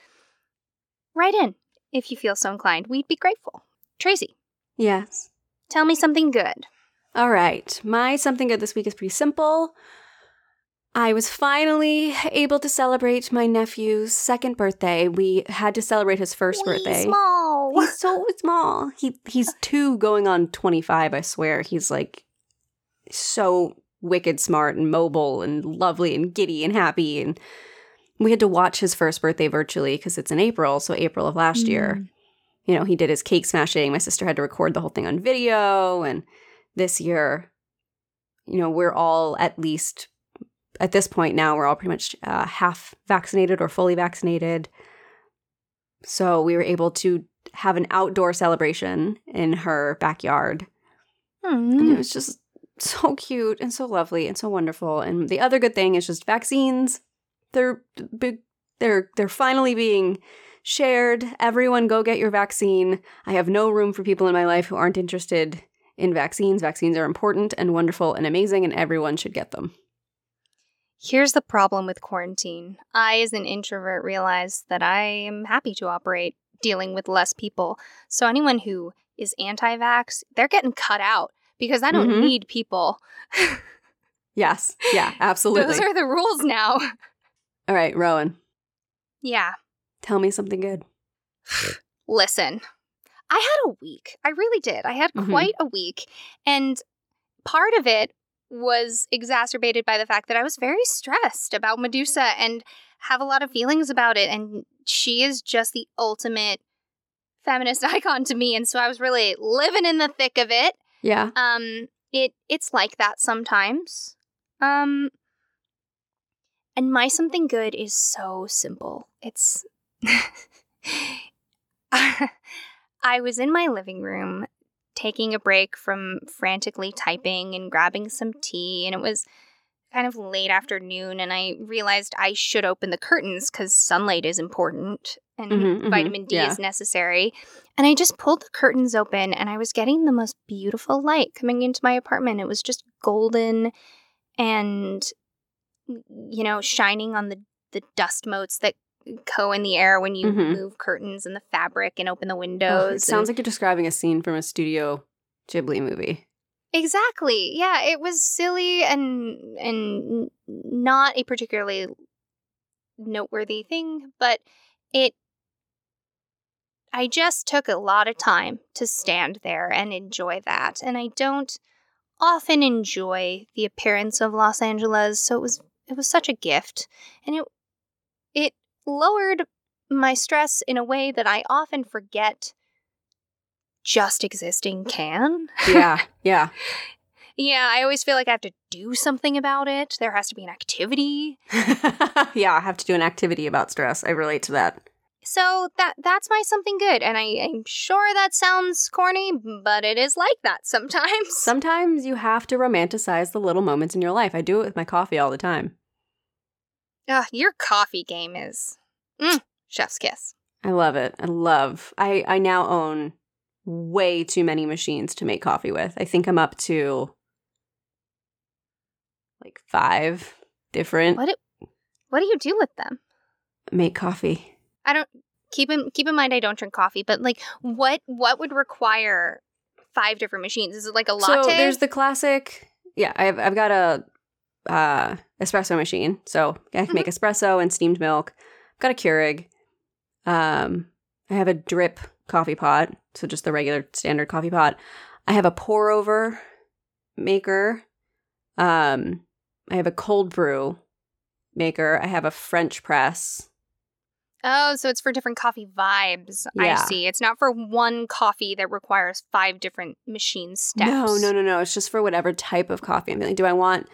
write in if you feel so inclined. We'd be grateful. Tracy, yes. tell me something good. All right. My something good this week is pretty simple. I was finally able to celebrate my nephew's second birthday. We had to celebrate his first Wee birthday. Small. He's so small. He he's two going on 25, I swear. He's like so wicked smart and mobile and lovely and giddy and happy and we had to watch his first birthday virtually because it's in April, so April of last year. Mm. You know, he did his cake smashing. My sister had to record the whole thing on video and this year, you know, we're all at least at this point now, we're all pretty much uh, half vaccinated or fully vaccinated. So we were able to have an outdoor celebration in her backyard. And it Hmm. was just so cute and so lovely and so wonderful. And the other good thing is just vaccines. They're big. They're they're finally being shared. Everyone, go get your vaccine. I have no room for people in my life who aren't interested in vaccines. Vaccines are important and wonderful and amazing, and everyone should get them. Here's the problem with quarantine. I, as an introvert, realize that I am happy to operate dealing with less people. So anyone who is anti vax, they're getting cut out because I don't Mhm. need people. Yes, yeah, absolutely. Those are the rules now. All right, Rowan, yeah. tell me something good. Listen, I had a week. I really did. I had Mhm. quite a week. And part of it was exacerbated by the fact that I was very stressed about Medusa and have a lot of feelings about it. And she is just the ultimate feminist icon to me. And so I was really living in the thick of it. Yeah. Um, it it's like that sometimes. Um, and my something good is so simple. It's I was in my living room taking a break from frantically typing and grabbing some tea, and it was kind of late afternoon, and I realized I should open the curtains because sunlight is important and Mhm, mhm, vitamin D yeah. is necessary. And I just pulled the curtains open, and I was getting the most beautiful light coming into my apartment. It was just golden and, you know, shining on the, the dust motes that go in the air when you Mhm. move curtains and the fabric and open the Oh, windows. it sounds and- like you're describing a scene from a Studio Ghibli movie. Exactly. Yeah, it was silly and and not a particularly noteworthy thing, but it I just took a lot of time to stand there and enjoy that. And I don't often enjoy the appearance of Los Angeles, so it was it was such a gift. And it it lowered my stress in a way that I often forget just existing can. Yeah, yeah. Yeah, I always feel like I have to do something about it. There has to be an activity. yeah, I have to do an activity about stress. I relate to that. So that that's my something good, and I, I'm sure that sounds corny, but it is like that sometimes. Sometimes you have to romanticize the little moments in your life. I do it with my coffee all the time. Ugh, your coffee game is mm, chef's kiss. I love it. I love. I I now own way too many machines to make coffee with. I think I'm up to like 5 different What do, what do you do with them? make coffee. I don't keep in keep in mind I don't drink coffee, but like what what would require five different machines? Is it like a latte? So there's the classic. Yeah, I've I've got a uh, espresso machine, so I can make espresso and steamed milk. I've got a Keurig. Um, I have a drip coffee pot, so just the regular standard coffee pot. I have a pour over maker. Um, I have a cold brew maker. I have a French press. Oh, so it's for different coffee vibes. I see. It's not for one coffee that requires five different machine steps. No, no, no, no. It's just for whatever type of coffee I'm feeling. Do I want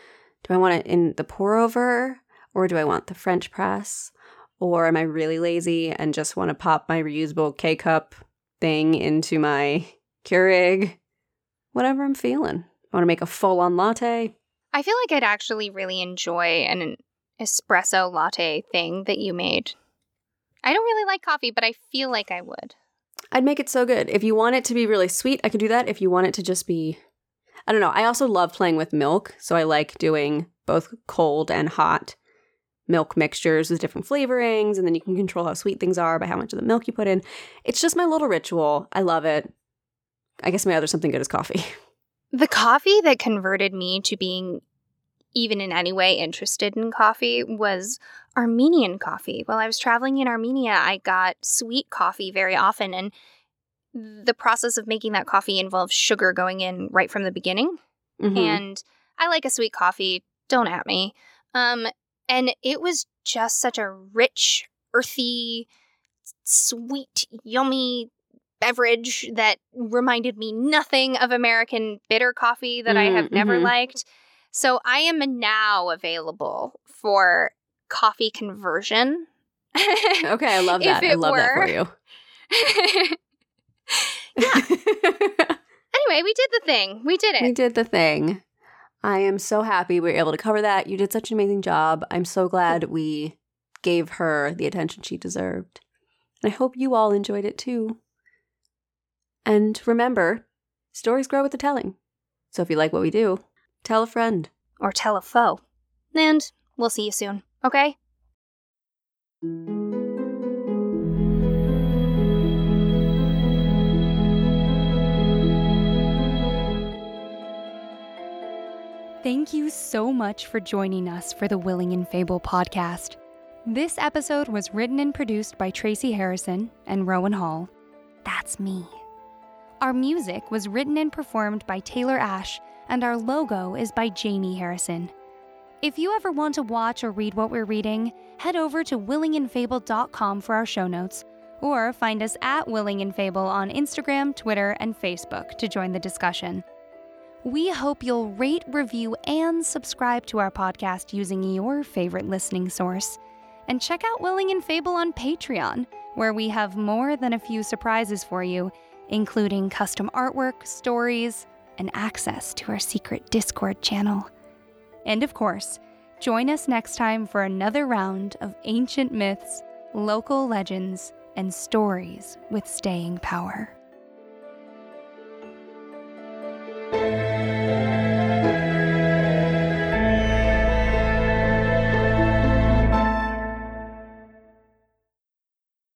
do I want it in the pour over or do I want the French press? Or am I really lazy and just want to pop my reusable K cup thing into my Keurig? Whatever I'm feeling. I want to make a full on latte. I feel like I'd actually really enjoy an espresso latte thing that you made. I don't really like coffee, but I feel like I would. I'd make it so good. If you want it to be really sweet, I could do that. If you want it to just be I don't know. I also love playing with milk, so I like doing both cold and hot milk mixtures with different flavorings and then you can control how sweet things are by how much of the milk you put in. It's just my little ritual. I love it. I guess my other something good is coffee. The coffee that converted me to being even in any way interested in coffee was Armenian coffee. While I was traveling in Armenia, I got sweet coffee very often, and the process of making that coffee involves sugar going in right from the beginning. Mhm. And I like a sweet coffee, don't at me. Um, and it was just such a rich, earthy, sweet, yummy beverage that reminded me nothing of American bitter coffee that I have Mm, never mhm. liked. So I am now available for coffee conversion. okay, I love that. I love that for you. yeah. Anyway, we did the thing. We did it. we did the thing. I am so happy we were able to cover that. You did such an amazing job. I'm so glad we gave her the attention she deserved. And I hope you all enjoyed it too. And remember, stories grow with the telling. So if you like what we do, tell a friend. Or tell a foe. And we'll see you soon. Okay? Thank you so much for joining us for the Willing and Fable podcast. This episode was written and produced by Tracy Harrison and Rowan Hall. That's me. Our music was written and performed by Taylor Ash, and our logo is by Jamie Harrison. If you ever want to watch or read what we're reading, head over to willingandfable.com for our show notes, or find us at Willing and Fable on Instagram, Twitter, and Facebook to join the discussion. We hope you'll rate, review, and subscribe to our podcast using your favorite listening source. And check out Willing and Fable on Patreon, where we have more than a few surprises for you, including custom artwork, stories, and access to our secret Discord channel. And of course, join us next time for another round of ancient myths, local legends, and stories with staying power.